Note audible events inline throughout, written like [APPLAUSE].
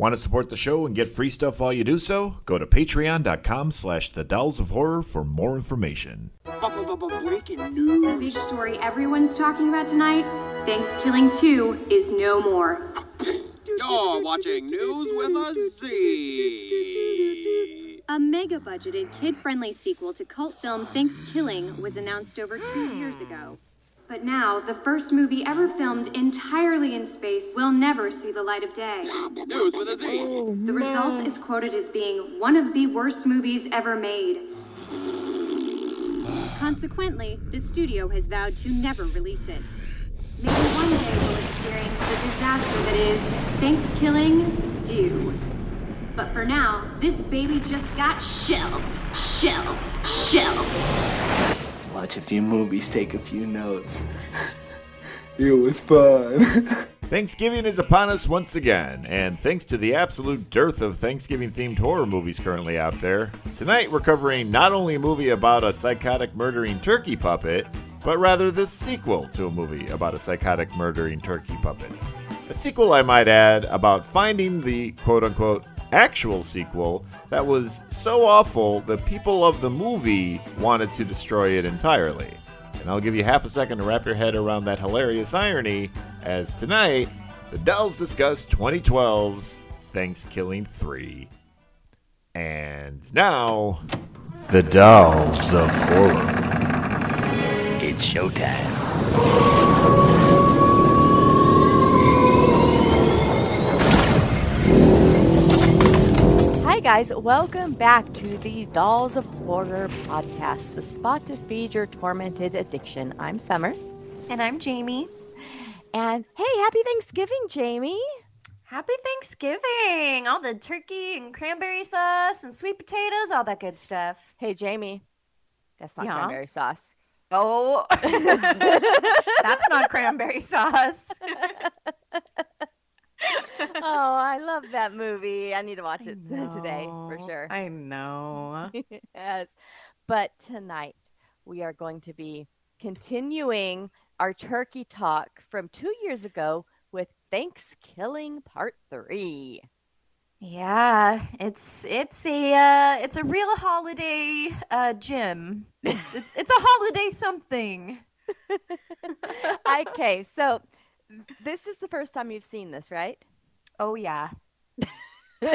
Want to support the show and get free stuff while you do so? Go to patreon.com slash the dolls of horror for more information. Breaking news. The big story everyone's talking about tonight ThanksKilling 2 is no more. You're watching News with a Z. A mega budgeted, kid friendly sequel to cult film ThanksKilling was announced over two years ago. But now, the first movie ever filmed entirely in space will never see the light of day. News with a Z. The result is quoted as being one of the worst movies ever made. Consequently, the studio has vowed to never release it. Maybe one day we'll experience the disaster that is ThanksKilling 2. But for now, this baby just got shelved, shelved, shelved. Watch a few movies, take a few notes. [LAUGHS] it was fun. [LAUGHS] Thanksgiving is upon us once again, and thanks to the absolute dearth of Thanksgiving themed horror movies currently out there, tonight we're covering not only a movie about a psychotic murdering turkey puppet, but rather the sequel to a movie about a psychotic murdering turkey puppet. A sequel, I might add, about finding the quote unquote actual sequel that was so awful the people of the movie wanted to destroy it entirely. And I'll give you half a second to wrap your head around that hilarious irony, as tonight, the Dolls discuss 2012's ThanksKilling 3. And now, the Dolls of Horror. it's showtime. Hi, guys. Welcome back to the Dolls of Horror podcast, the spot to feed your tormented addiction. I'm Summer. And I'm Jamie. And hey, happy Thanksgiving, Jamie. Happy Thanksgiving! All the turkey and cranberry sauce and sweet potatoes, all that good stuff. Hey, Jamie. That's not Yeah? cranberry sauce. Oh, [LAUGHS] that's not cranberry sauce. [LAUGHS] oh, I love that movie. I need to watch it today for sure. I [LAUGHS] know. yes. But tonight we are going to be continuing our turkey talk from two years ago with ThanksKilling Part 3. Yeah, it's it's a uh, it's a real holiday uh, gym. It's it's it's a holiday something. [LAUGHS] okay, so this is the first time you've seen this, right? Oh yeah. [LAUGHS]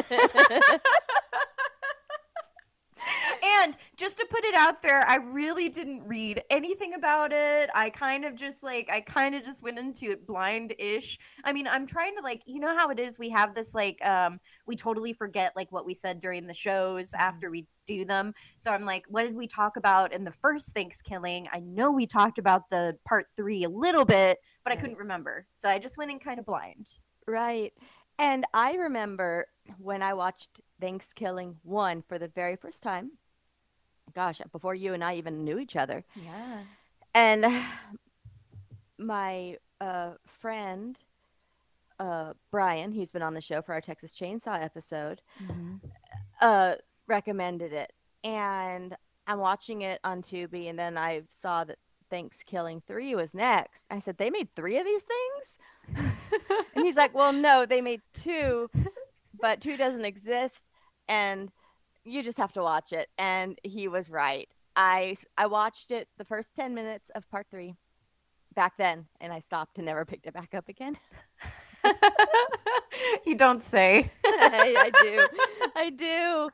And just to put it out there, I really didn't read anything about it. I kind of just like I kind of just went into it blind-ish. I mean, I'm trying to like, you know how it is we have this like um we totally forget like what we said during the shows after we do them. So I'm like, what did we talk about in the first ThanksKilling? I know we talked about the part 3 a little bit, but I couldn't remember. So I just went in kind of blind. Right. And I remember when I watched ThanksKilling 1 for the very first time. Gosh, before you and I even knew each other. Yeah. And [SIGHS] my uh, friend, uh, Brian, he's been on the show for our Texas Chainsaw episode, uh, recommended it. And I'm watching it on Tubi, and then I saw that ThanksKilling 3 was next. I said, They made three of these things? [LAUGHS] and he's like, Well, no, they made two, but two doesn't exist. And you just have to watch it. And he was right. I I watched it the first 10 minutes of part 3 back then and I stopped and never picked it back up again. [LAUGHS] you don't say. I, I do. [LAUGHS] I do.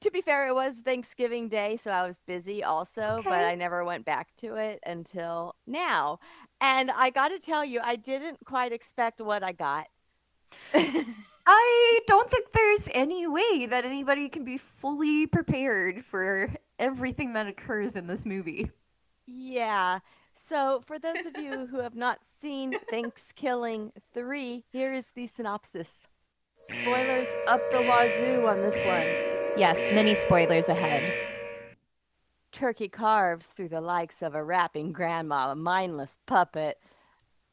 To be fair, it was Thanksgiving Day, so I was busy also, but I never went back to it until now. And I got to tell you, I didn't quite expect what I got. [LAUGHS] I don't think there's any way that anybody can be fully prepared for everything that occurs in this movie. Yeah. So, for those of you who have not seen ThanksKilling 3, here is the synopsis. Spoilers up the wazoo on this one. Yes, many spoilers ahead. Turkey carves through the likes of a rapping grandma, a mindless puppet,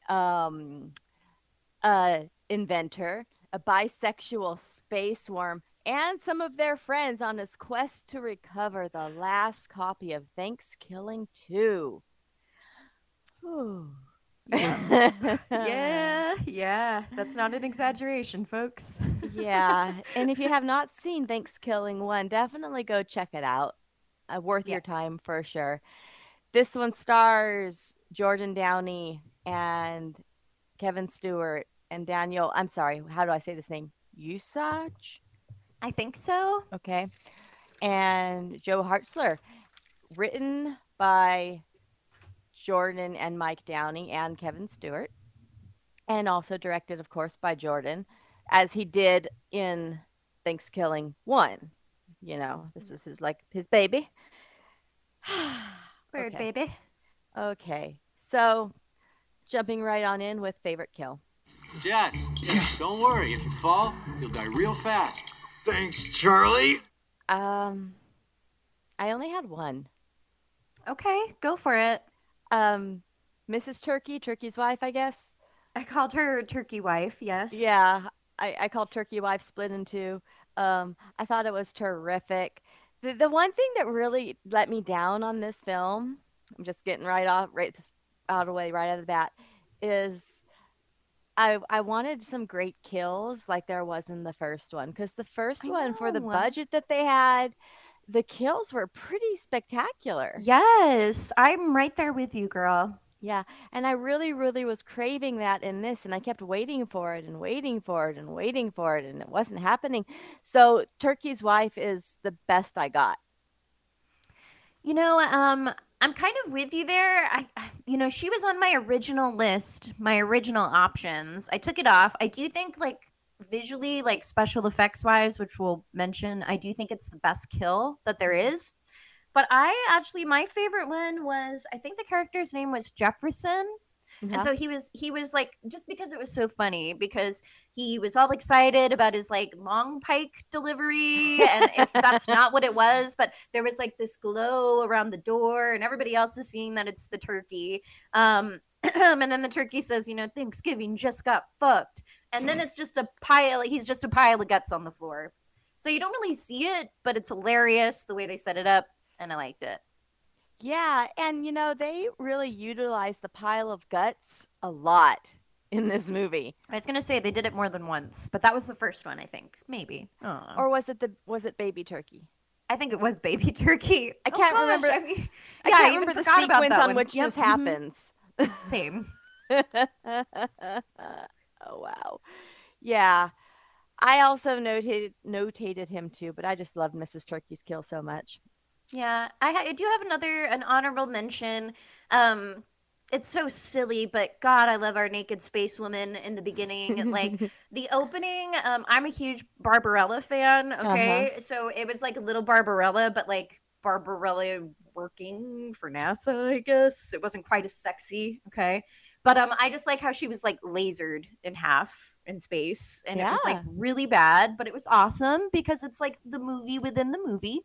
um, a inventor, a bisexual space worm, and some of their friends on his quest to recover the last copy of ThanksKilling 2. Ooh. Yeah, [LAUGHS] yeah. That's not an exaggeration, folks. yeah. And if you have [LAUGHS] not seen ThanksKilling one, definitely go check it out. Uh, worth Yeah. your time for sure. This one stars Jordan Downey and Kevin Stewart and Daniel. I'm sorry, how do I say this name? Usach? I think so. Okay. And Joe Hartzler. Written by Jordan and Mike Downey and Kevin Stewart. And also directed, of course, by Jordan, as he did in ThanksKilling One. You know, this is his like his baby. [SIGHS] Weird Okay. baby. Okay. So jumping right on in with favorite kill. Jess, don't worry. If you fall, you'll die real fast. Thanks, Charlie. Um I only had one. Okay, go for it. Um Mrs. Turkey, Turkey's wife, I guess. I called her turkey wife. Yes. Yeah, I, I called Turkey Wife split in two. Um, I thought it was terrific. The, the one thing that really let me down on this film, I'm just getting right off, right this out of the way, right out of the bat, is I I wanted some great kills like there was in the first one because the first I one for the budget that they had, the kills were pretty spectacular. Yes, I'm right there with you, girl. Yeah, and I really, really was craving that in this, and I kept waiting for it and waiting for it and waiting for it, and it wasn't happening. So Turkey's wife is the best I got. You know, um, I'm kind of with you there. I, you know, she was on my original list, my original options. I took it off. I do think, like, visually, like special effects wise, which we'll mention, I do think it's the best kill that there is. But I actually, my favorite one was, I think the character's name was Jefferson. Uh-huh. And so he was he was like just because it was so funny because he was all excited about his like long pike delivery and it, that's not what it [LAUGHS] was but there was like this glow around the door and everybody else is seeing that it's the turkey um [CLEARS THROAT] and then the turkey says you know Thanksgiving just got fucked and then it's just a pile he's just a pile of guts on the floor so you don't really see it but it's hilarious the way they set it up and I liked it Yeah, and you know, they really utilized the pile of guts a lot in this movie. I was gonna say they did it more than once, but that was the first one, I think. Maybe. I. Or was it the was it baby turkey? I think it was baby [LAUGHS] turkey. I Oh can't gosh, remember- I, mean, I can't even remember the forgot about sequence that on one. which Yep, this mhm. happens. [LAUGHS] Same. [LAUGHS] oh wow. Yeah. I also notated notated him too, but I just loved Mrs. Turkey's kill so much. Yeah, I, ha- I do have another an honorable mention. Um, it's so silly, but God, I love our naked space woman in the beginning. like [LAUGHS] the opening, um, I'm a huge Barbarella fan. Okay, so it was like a little Barbarella, but like Barbarella working for NASA. I guess it wasn't quite as sexy. Okay, but um, I just like how she was like lasered in half in space, and it was like really bad, but it was awesome because it's like the movie within the movie.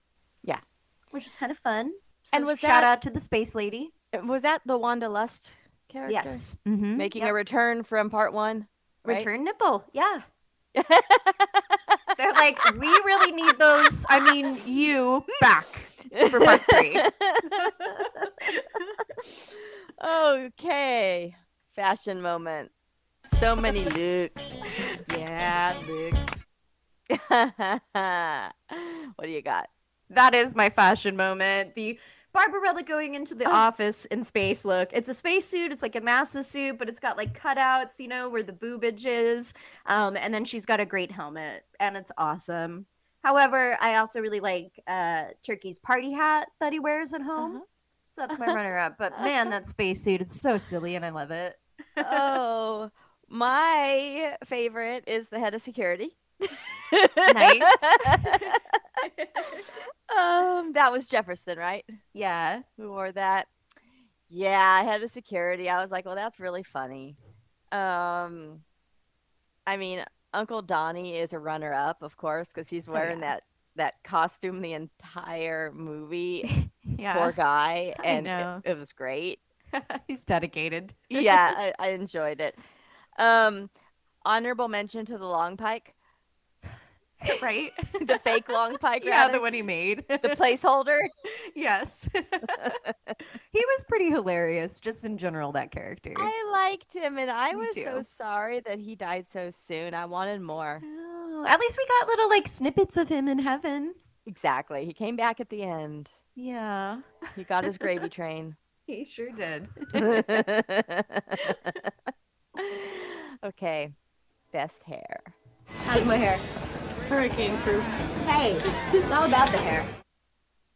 Which is kind of fun. And So was shout that- out to the space lady. Was that the Wanda Lust character? Yes, mm-hmm. Making a return from part one. right? return nipple. Yeah, [LAUGHS] they're like, we really need those. I mean, you back for part three. [LAUGHS] okay. Fashion moment. So many looks. Yeah, looks. [LAUGHS] what do you got? That is my fashion moment. The Barbarella going into the office in space look. It's a spacesuit. It's like a NASA suit, but it's got like cutouts, you know, where the boobage is. Um, and then she's got a great helmet, and it's awesome. However, I also really like uh, Turkey's party hat that he wears at home. Uh-huh. So that's my runner up. But man, that spacesuit, it's so silly, and I love it. [LAUGHS] oh, my favorite is the head of security. Nice. [LAUGHS] um, that was Jefferson, right? Yeah. Who wore that? Yeah, I had of security. I was like, well, that's really funny. Um, I mean, Uncle Donnie is a runner-up, of course, because he's Oh, wearing yeah. that that costume the entire movie. [LAUGHS] Yeah. Poor guy, and. It, it was great. [LAUGHS] He's dedicated. yeah, I, I enjoyed it. Um, honorable mention to the long pike. [LAUGHS] right? [LAUGHS] the fake long pike. yeah, rather, the one he made. [LAUGHS] the placeholder. yes. he was pretty hilarious, just in general, that character. I liked him, and I Me was so sorry that he died so soon. I wanted more. Oh, at least we got little like snippets of him in heaven. Exactly. He came back at the end. Yeah, He got his gravy train. he sure did. okay. Best hair. How's my hair? Hurricane proof. Hey, it's all about the hair.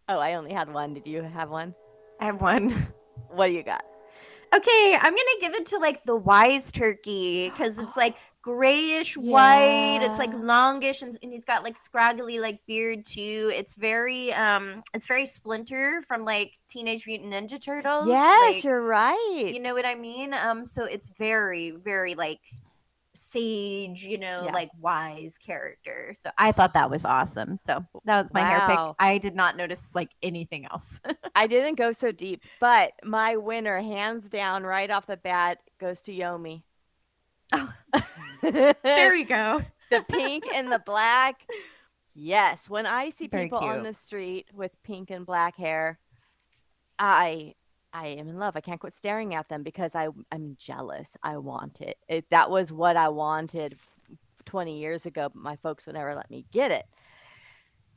Oh, I only had one. Did you have one? I have one. What do you got? Okay, I'm gonna give it to like the wise turkey because it's like grayish white. It's like longish and, and he's got like scraggly like beard too. It's very um, it's very Splinter from like Teenage Mutant Ninja Turtles. Yes, like, you're right. You know what I mean? Um, so it's very very like sage, you know, Yeah. like wise character. So I thought that was awesome. So that was my hair pick. I did not notice like anything else. [LAUGHS] I didn't go so deep, but my winner, hands down, right off the bat, goes to Yomi. Oh. [LAUGHS] there we go. the pink and the black. Yes, when I see Very people on the street with pink and black hair, I I am in love. I can't quit staring at them because I I'm jealous. I want it. it that was what I wanted 20 years ago, but my folks would never let me get it.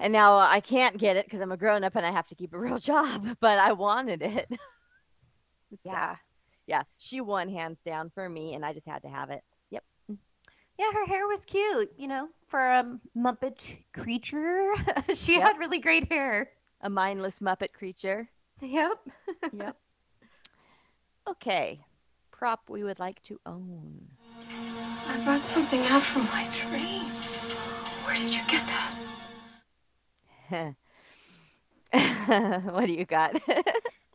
And now I can't get it because I'm a grown up and I have to keep a [LAUGHS] real job, but I wanted it. [LAUGHS] So, Yeah. yeah, she won hands down for me and I just had to have it. Yep. Mm. Yeah, her hair was cute, you know, for a Muppet creature. [LAUGHS] she Yep. had really great hair. A mindless Muppet creature. Yep. Yep. Okay. Prop we would like to own. I brought something out from my tree. Where did you get that? [LAUGHS] what do you got? [LAUGHS]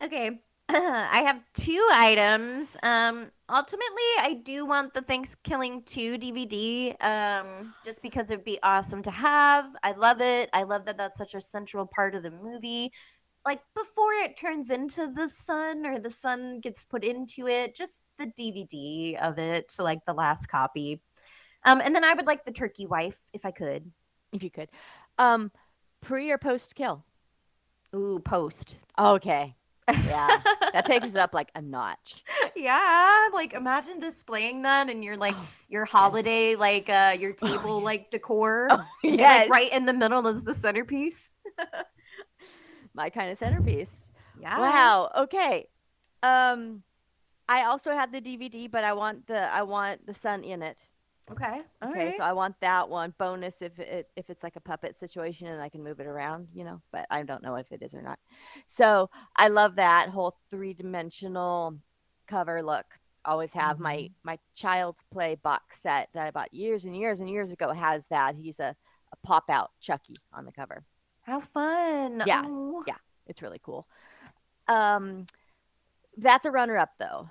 Okay. [CLEARS THROAT] I have two items. Um, ultimately, I do want the ThanksKilling 2 DVD um, just because it'd be awesome to have. I love it. I love that that's such a central part of the movie. Like, before it turns into the sun or the sun gets put into it, just the DVD of it. So, like, the last copy. Um, and then I would like the turkey wife if I could. if you could. Um pre or post kill? Ooh, post. Okay. Yeah. that takes it up [LAUGHS] like a notch. yeah like imagine displaying that in your like your holiday like uh your table yes. like decor Oh, and, like, right in the middle is the centerpiece [LAUGHS] My kind of centerpiece. yeah Wow. Okay. Um I also had the DVD, but I want the I want the sun in it. okay Okay, so I want that one bonus if it if it's like a puppet situation and I can move it around, you know, but I don't know if it is or not. So I love that whole three dimensional cover look. Always have my my child's play box set that I bought years and years and years ago has that. He's a, a pop out Chucky on the cover. How fun Yeah, Oh. yeah. It's really cool. Um that's a runner up though.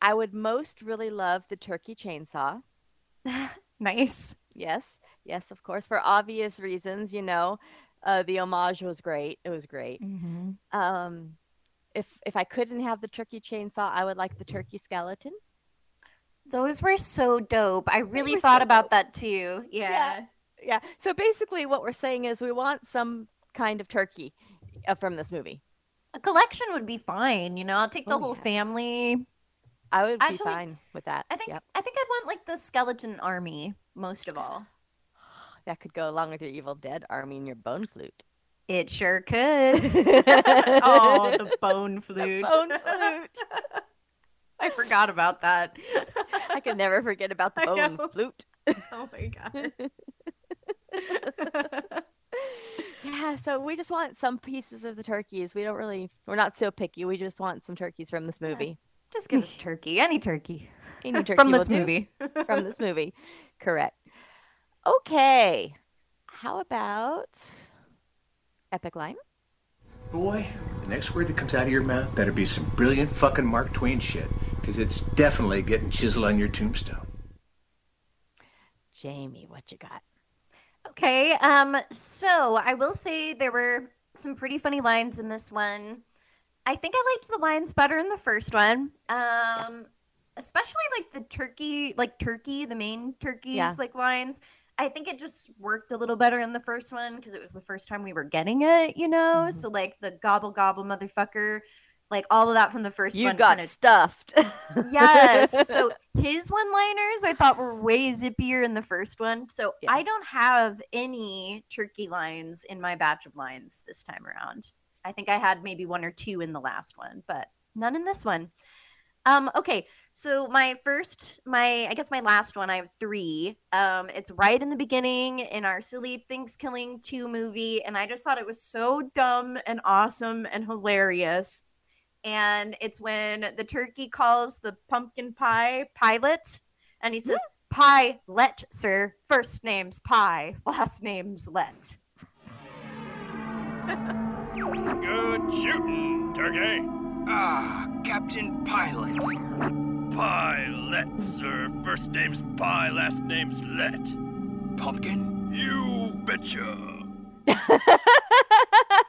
I would most really love the turkey chainsaw. [LAUGHS] nice Yes, yes, of course, for obvious reasons. You know, uh, the homage was great. It was great. mm-hmm. Um, if if I couldn't have the turkey chainsaw, I would like the turkey skeleton. those were so dope i really thought so about dope. that too yeah, Yeah. So basically, what we're saying is we want some kind of turkey uh, from this movie. a collection would be fine you know i'll take the Oh, whole yes. family I would be Actually, fine with that. i think Yep. i think i'd want like the skeleton army most of all [SIGHS] that could go along with your Evil Dead army and your bone flute. It sure could. oh, [LAUGHS] oh, the [LAUGHS] bone flute. bone [LAUGHS] flute. I forgot about that. I could never forget about the bone flute. Oh my god. Yeah, so we just want some pieces of the turkeys. We don't really, we're not so picky. We just want some turkeys from this movie. Just give us turkey, any turkey. [LAUGHS] Any [LAUGHS] turkey From this movie. [LAUGHS] From this movie. Correct. Okay. How about Epic Line? Boy, the next word that comes out of your mouth better be some brilliant fucking Mark Twain shit, because it's definitely getting chiseled on your tombstone. Jamie, what you got? Okay, um, so I will say there were some pretty funny lines in this one. I think I liked the lines better in the first one. Um especially like the turkey, like turkey, the main turkey's Yeah. like lines. I think it just worked a little better in the first one because it was the first time we were getting it, you know. Mhm. So like the gobble gobble motherfucker, like all of that from the first You one. got kinda- stuffed. yes. So [LAUGHS] his one liners I thought were way zippier in the first one. So Yeah. I don't have any turkey lines in my batch of lines this time around. I think I had maybe one or two in the last one, but none in this one. Um, okay, so my first, my I guess my last one, I have three. Um, it's right in the beginning in our silly ThanksKilling 2 movie, and I just thought it was so dumb and awesome and hilarious. And it's when the turkey calls the pumpkin pie pilot, and he says, Pie let, sir. First name's Pie, [LAUGHS] last name's Let. Good shooting, Turkey. Ah, Captain Pilot. Pilot, sir. First name's Pie, last name's Let. Pumpkin? You betcha. [LAUGHS]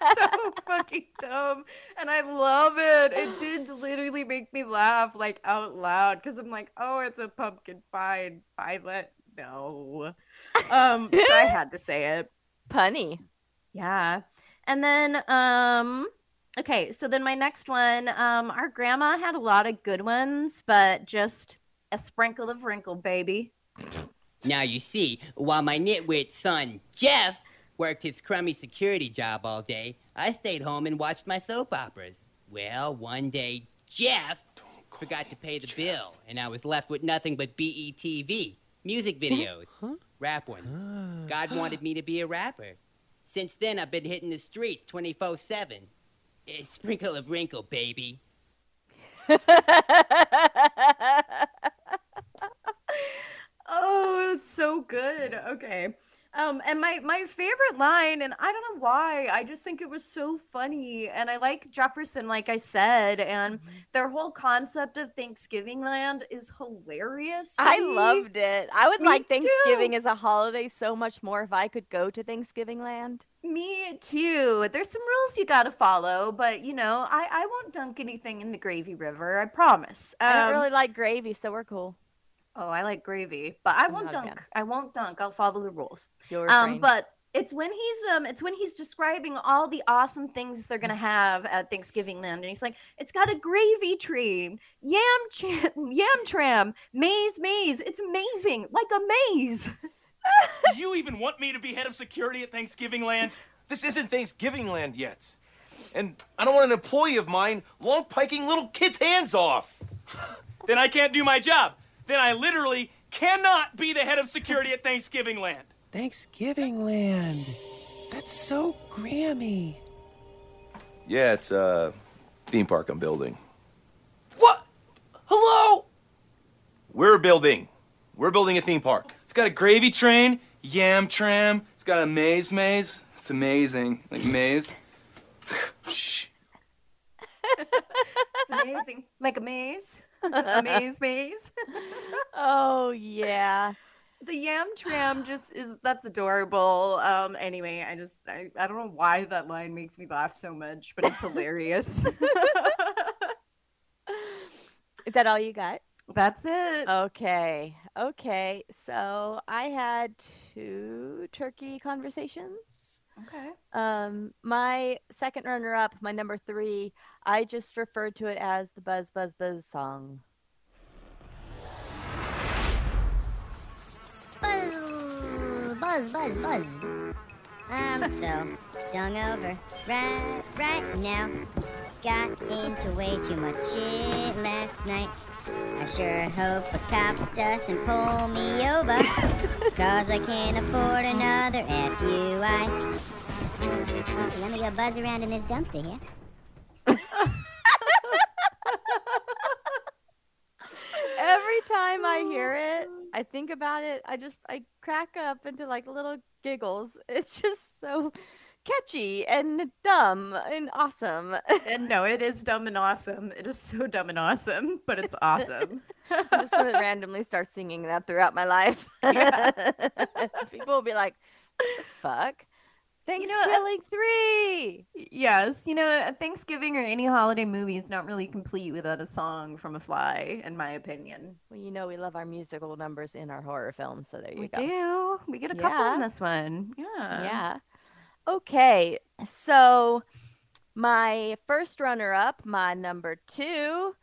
[LAUGHS] so fucking dumb. And i love it. It did literally make me laugh like out loud because i'm like oh it's a pumpkin pie and pilot. No. Um so i had to say it. Punny. yeah. And then um okay so then my next one um our grandma had a lot of good ones but just a sprinkle of wrinkle baby. Now you see, while my nitwit son, Jeff, worked his crummy security job all day, I stayed home and watched my soap operas. Well, one day, Jeff forgot to pay the bill, and I was left with nothing but BETV, music videos, rap ones. God wanted me to be a rapper. Since then, I've been hitting the streets 24 7. A sprinkle of wrinkle, baby. [LAUGHS] Oh, it's so good. Okay. Um, and my my favorite line, and I don't know why, I just think it was so funny, and I like Jefferson, like I said, and Mm-hmm. their whole concept of Thanksgiving land is hilarious. I me. loved it. I would Me like Thanksgiving too. as a holiday so much more if I could go to Thanksgiving land. Me too. There's some rules you gotta follow, but you know, I I won't dunk anything in the gravy river. I promise. I don't Um, really like gravy, so we're cool. Oh, I like gravy, but I I'm won't not a fan. dunk. I won't dunk. I'll follow the rules. Um, but it's when he's um, it's when he's describing all the awesome things they're gonna have at Thanksgiving land, and he's like, it's got a gravy tree, yam [LAUGHS] yam tram, maze maze. It's amazing, like a maze. Do you [LAUGHS] even want me to be head of security at Thanksgiving Land? This isn't Thanksgiving land yet. And I don't want an employee of mine long piking little kids' hands off. [LAUGHS] Then I can't do my job. Then I literally cannot be the head of security at Thanksgiving Land. Thanksgiving land. That's so Grammy. Yeah, it's a theme park I'm building. What? Hello? We're building. We're building a theme park. It's got a gravy train, yam tram. It's got a maze maze. It's amazing. Like maze. Shh. [LAUGHS] It's amazing, like a maze, [LAUGHS] a maze maze. [LAUGHS] oh yeah. The yam tram [SIGHS] just is that's adorable. Um anyway, I just I, I don't know why that line makes me laugh so much, but it's hilarious. [LAUGHS] Is that all you got? That's it. Okay. Okay. So I had two turkey conversations. Okay. Um, my second runner up, my number three, I just referred to it as the Buzz Buzz Buzz song. Buzz, buzz, buzz, buzz. I'm so hungover right, right now. Got into way too much shit last night. I sure hope a cop doesn't pull me over. Cause I can't afford another FUI. Let me go buzz around in this dumpster here. Every time I hear it, I think about it, I just I crack up into like little giggles. [LAUGHS] It's just so catchy and dumb and awesome. and no, it is dumb and awesome. It is so dumb and awesome, but it's awesome. [LAUGHS] I'm just gonna randomly start singing that throughout my life. [LAUGHS] People will be like, "What the fuck?" ThanksKilling three. Yes, you know, Thanksgiving or any holiday movie is not really complete without a song from a fly, in my opinion. Well, you know we love our musical numbers in our horror films, so there you We go. We do. We get a couple Yeah. in this one. Yeah. Yeah. Okay, so my first runner-up, my number two,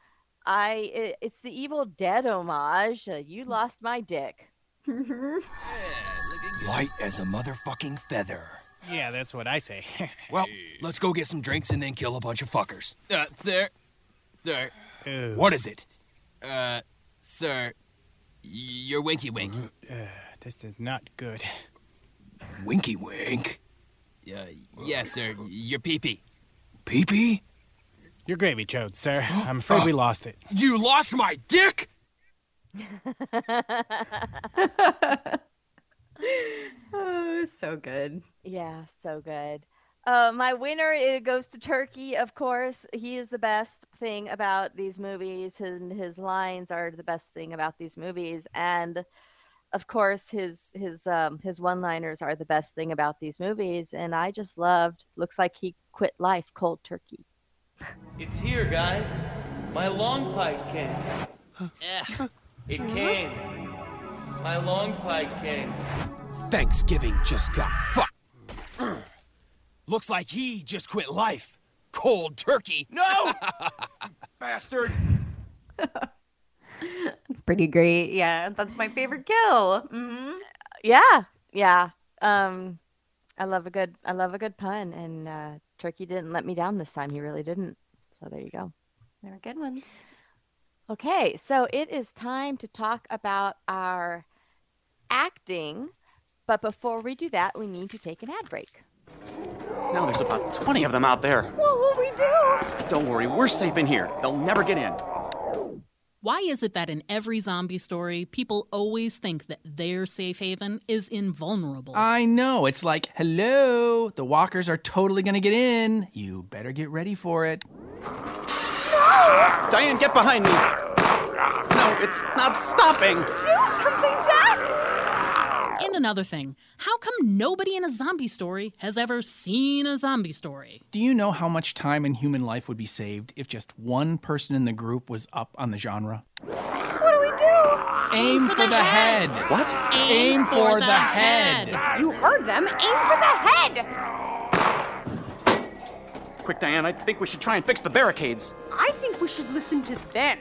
I i- it's the Evil Dead homage. Uh, you lost my dick. [LAUGHS] Light as a motherfucking feather. Yeah, that's what I say. [LAUGHS] Well, let's go get some drinks and then kill a bunch of fuckers. Uh, sir. Sir. What is it? Uh, sir. Your winky wink. Uh, this is not good. Winky wink. Uh, yes, sir. Your pee pee. Pee pee? Your gravy chode, sir. [GASPS] I'm afraid we lost it. You lost my dick? [LAUGHS] [LAUGHS] Oh, so good. Yeah, so good. Uh, my winner it goes to Turkey, of course. He is the best thing about these movies. His his lines are the best thing about these movies, and of course his his um his one liners are the best thing about these movies. And I just loved. Looks like he quit life cold turkey. It's here, guys. My long pike came. [LAUGHS] It came. My long pike came. Thanksgiving just got fucked. [CLEARS THROAT] Looks like he just quit life. Cold turkey. No! [LAUGHS] Bastard. that's pretty great. Yeah, that's my favorite kill. hmm Yeah, yeah. Um, I love a good I love a good pun, and uh, Turkey didn't let me down this time. He really didn't. So there you go. They were good ones. Okay, so it is time to talk about our acting. But before we do that, we need to take an ad break. Now there's about 20 of them out there. What will we do? Don't worry, we're safe in here. They'll never get in. Why is it that in every zombie story, people always think that their safe haven is invulnerable? I know. It's like, hello, the walkers are totally gonna get in. You better get ready for it. No! Diane, get behind me. No, it's not stopping. Do something, Jack! And another thing, how come nobody in a zombie story has ever seen a zombie story? Do you know how much time in human life would be saved if just one person in the group was up on the genre? What do we do? Aim for, the, head. What? Aim, for the head. You heard them. Aim for the head. Quick, Diane, I think we should try and fix the barricades. I think we should listen to them.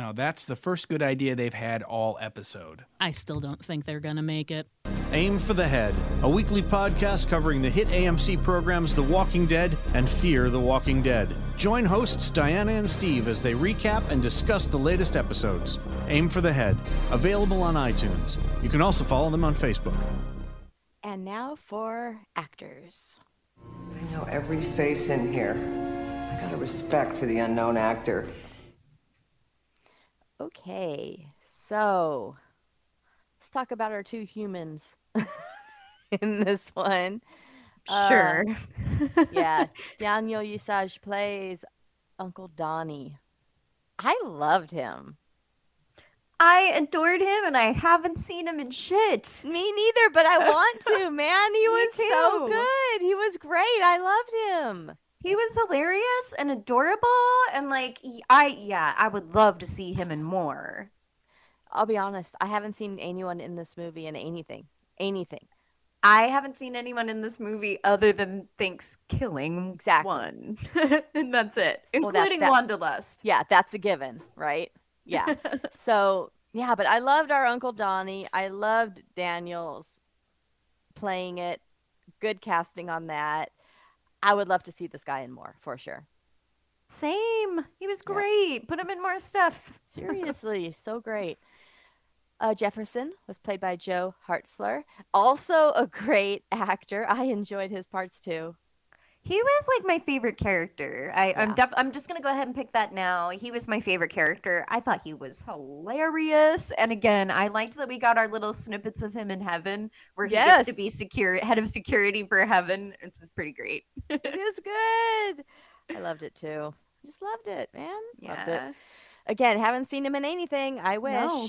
Now, that's the first good idea they've had all episode. I still don't think they're gonna make it. Aim for the Head, a weekly podcast covering the hit AMC programs The Walking Dead and Fear the Walking Dead. Join hosts Diana and Steve as they recap and discuss the latest episodes. Aim for the Head, available on iTunes. You can also follow them on Facebook. And now for actors. I know every face in here. I got a respect for the unknown actor. Okay, so let's talk about our two humans [LAUGHS] in this one. Uh, Sure. yeah, [LAUGHS] Daniel Usach plays Uncle Donnie. I loved him. I adored him, and I haven't seen him in shit. Me neither, but I want to, man. He [LAUGHS] was so good. He was great. I loved him. He was hilarious and adorable, and like I, yeah, I would love to see him in more. I'll be honest, I haven't seen anyone in this movie in anything. Anything. I haven't seen anyone in this movie other than ThanksKilling Exactly. one, [LAUGHS] and that's it, Well, that- including that- Wanda Lust. Yeah, that's a given, right? Yeah. [LAUGHS] so, yeah, but I loved our Uncle Donnie. I loved Daniels playing it. Good casting on that. I would love to see this guy in more, for sure. Same. He was great. Put him in more stuff. [LAUGHS] Seriously, so great. Uh, Jefferson was played by Joe Hartzler, also a great actor. I enjoyed his parts too. He was like my favorite character. I, I'm def- I'm just gonna go ahead and pick that now. He was my favorite character. I thought he was hilarious. And again, I liked that we got our little snippets of him in heaven, where he gets to be secure head of security for heaven. This is pretty great. it is good. I loved it too. Just loved it, man. Loved it. Again, haven't seen him in anything. I wish. No.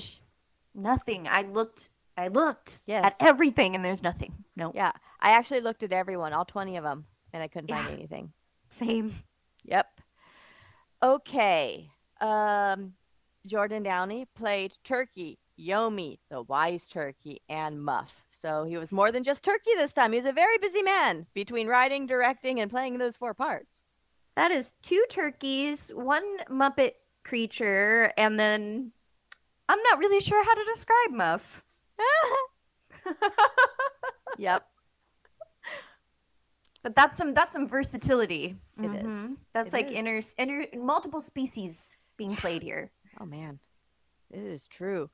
Nothing. I looked I looked Yes. at everything and there's nothing. No. Yeah, I actually looked at everyone, all 20 of them, and I couldn't find anything. Same. Yep. Okay. Um, Jordan Downey played Turkey, Yomi, the wise turkey, and Muff. So he was more than just Turkey this time. He was a very busy man between writing, directing, and playing those four parts. That is two turkeys, one Muppet creature, and then I'm not really sure how to describe Muff. [LAUGHS] Yep. But that's some that's some versatility. It is. Mhm. That's It like is. inner inner multiple species being played here. Oh man, it is true.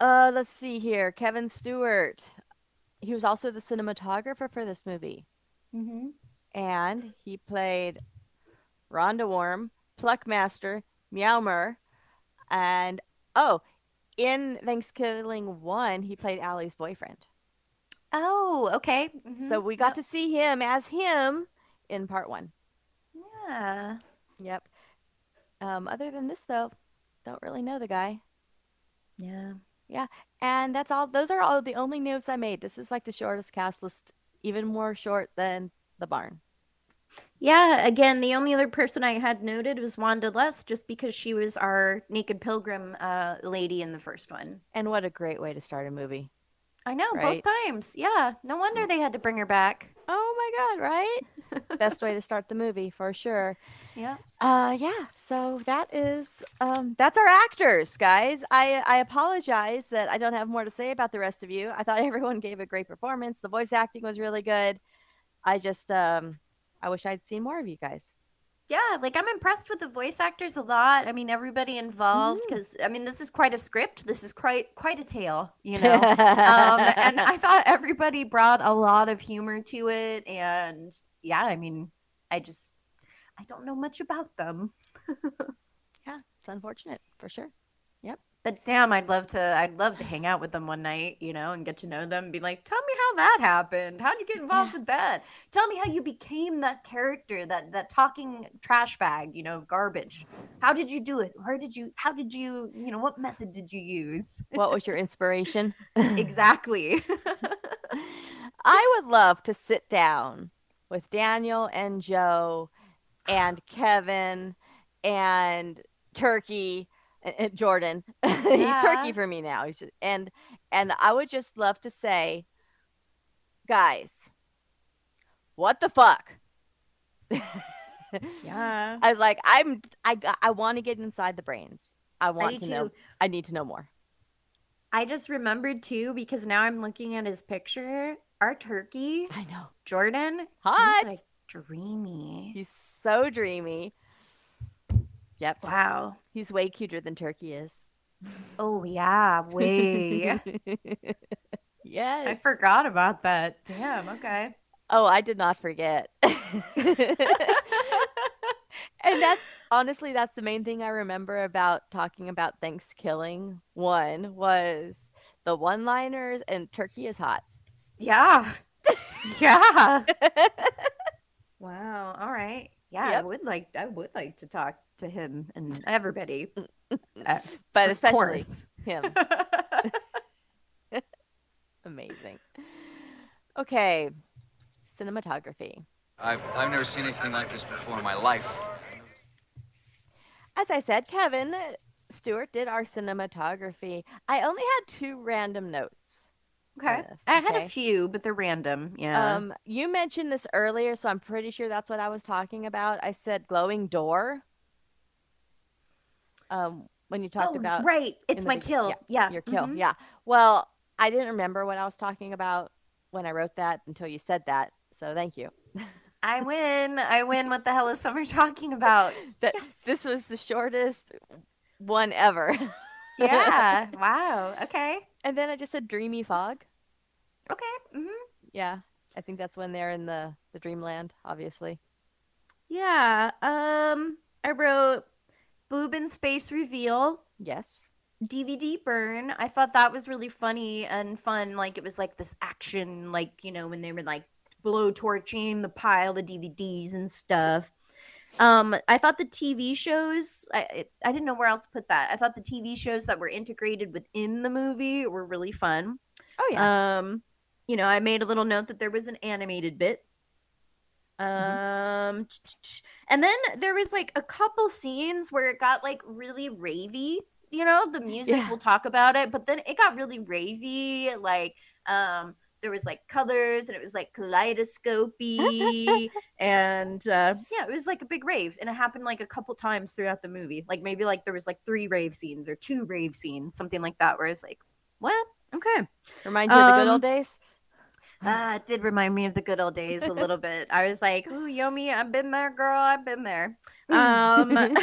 Uh, let's see here. Kevin Stewart. He was also the cinematographer for this movie, Mm-hmm. and he played Rhonda Worm, Pluckmaster, Meowmer, and oh, in ThanksKilling One, he played Allie's boyfriend. Oh, okay. So we got to see him as him in part one. Yeah. Yep. Um, other than this, though, don't really know the guy. Yeah. Yeah, and that's all. Those are all the only notes I made. This is like the shortest cast list, even more short than the barn. Yeah, again, the only other person I had noted was Wanda Lust, just because she was our Naked Pilgrim uh, lady in the first one. And what a great way to start a movie. I know, Right. both times. Yeah, no wonder they had to bring her back. Oh my god, right? [LAUGHS] Best way to start the movie for sure. Yeah. Uh yeah, so that is um that's our actors, guys. I I apologize that I don't have more to say about the rest of you. I thought [LAUGHS] everyone gave a great performance. The voice acting was really good. I just um I wish I'd seen more of you guys. Yeah, like I'm impressed with the voice actors a lot. I mean, everybody involved, because I mean, this is quite a script. This is quite quite a tale, you [LAUGHS] know. um, and I thought everybody brought a lot of humor to it, and yeah, I mean, I just I don't know much about them. [LAUGHS] Yeah, it's unfortunate for sure. But damn, I'd love to. I'd love to hang out with them one night, you know, and get to know them. And be like, tell me how that happened. How'd you get involved with that? Tell me how you became that character, that that talking trash bag, you know, of garbage. How did you do it? Where did you? How did you? You know, what method did you use? What was your inspiration? [LAUGHS] exactly. I would love to sit down with Daniel and Joe and Kevin and Turkey and, Jordan. [LAUGHS] He's Turkey for me now. He's just, and and I would just love to say, guys, what the fuck? Yeah. [LAUGHS] I was like, I'm I I want to get inside the brains. I want do to know. too. I need to know more. I just remembered too because now I'm looking at his picture. Our turkey. I know. Jordan. Hot. He's like dreamy. He's so dreamy. Yep. Wow. He's way cuter than Turkey is. Oh yeah, way. [LAUGHS] yes. I forgot about that. Damn. Okay. Oh, I did not forget. [LAUGHS] and that's honestly that's the main thing I remember about talking about ThanksKilling one was the one-liners and Turkey is hot. Yeah. [LAUGHS] yeah. wow. All right. Yeah, I would like I would like to talk to him and everybody. [LAUGHS] Uh, But of especially course. him. [LAUGHS] [LAUGHS] Amazing. Okay. Cinematography. I've, I've never seen anything like this before in my life. As I said, Kevin Stewart did our cinematography. I only had two random notes. Okay. this, I had okay? a few, but they're random. Yeah. Um, you mentioned this earlier, so I'm pretty sure that's what I was talking about. I said glowing door. Um, when you talked Oh, about right. It's my kill. Yeah. your kill. Mhm. Yeah. Well, I didn't remember what I was talking about when I wrote that until you said that. So thank you. I win. I win. What the hell is Summer talking about? [LAUGHS] That this was the shortest one ever. Yeah. [LAUGHS] wow. Okay. And then I just said dreamy fog. Okay. hmm Yeah. I think that's when they're in the the dreamland, obviously. Yeah. Um, I wrote boob in space reveal. Yes. DVD burn. I thought that was really funny and fun. Like it was like this action, like you know when they were like blow torching the pile of DVDs and stuff. Um, I thought the TV shows. I it, I didn't know where else to put that. I thought the TV shows that were integrated within the movie were really fun. Oh yeah. Um, you know, I made a little note that there was an animated bit. Mm-hmm. Um, and then there was like a couple scenes where it got like really ravey. You know, the music Yeah. we'll talk about it, but then it got really ravey. Like, um, there was like colors and it was like kaleidoscopy and uh yeah it was like a big rave and it happened like a couple times throughout the movie like maybe like there was like three rave scenes or two rave scenes something like that where it's like what okay Remind you of the good Um, old days. Uh, [LAUGHS] it did remind me of the good old days a little bit. I was like, "Ooh, Yomi, I've been there, girl. I've been there." Um, [LAUGHS]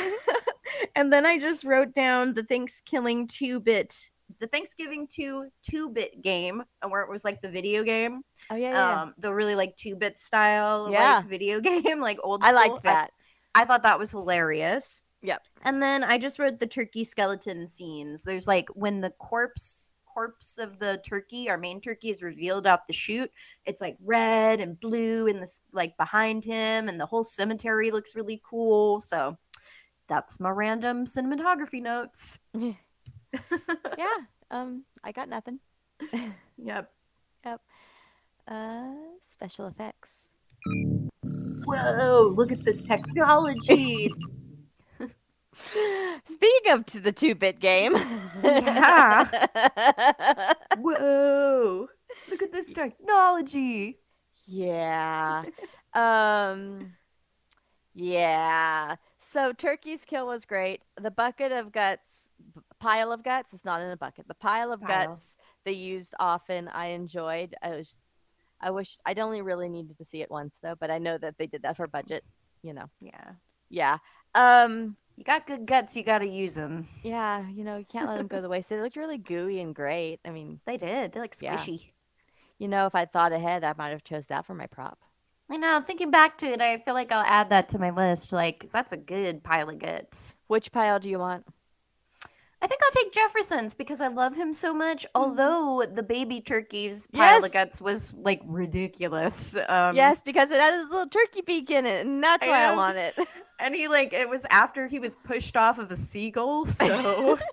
[LAUGHS] and then I just wrote down the ThanksKilling two bit, the ThanksKilling two two bit game, and where it was like the video game. Oh yeah, yeah. Um, the really like two bit style, Yeah. like video game, like old. I like school. that. I thought that was hilarious. Yep. And then I just wrote the turkey skeleton scenes. There's like when the corpse corpse of the turkey, our main turkey, is revealed out the chute. It's like red and blue in this like behind him, and the whole cemetery looks really cool. So that's my random cinematography notes. [LAUGHS] yeah. Um, I got nothing. [LAUGHS] Yep. Yep. Uh, special effects. Whoa! Look at this technology. [LAUGHS] Speaking of to the two-bit game. Yeah. [LAUGHS] Whoa! Look at this technology. Yeah. [LAUGHS] um Yeah. So Turkey's kill was great. The bucket of guts pile of guts is not in a bucket. The pile of Pile. guts they used often I enjoyed. I was I wish I'd only really needed to see it once though, but I know that they did that for budget, you know. Yeah. Yeah. Um You got good guts. You got to use them. yeah, you know, you can't let them go to waste. They looked really gooey and great. I mean, They did. They look Yeah. squishy. you know, if I'd thought ahead, I might have chose that for my prop. I know. Thinking back to it, I feel like I'll add that to my list. Like, 'cause that's a good pile of guts. Which pile do you want? I think I'll take Jefferson's because I love him so much. Although the baby turkey's pile Yes. of guts was like ridiculous. Um, yes, because it has this little turkey beak in it, and that's why I want it. [LAUGHS] and he like it was after he was pushed off of a seagull, so [LAUGHS]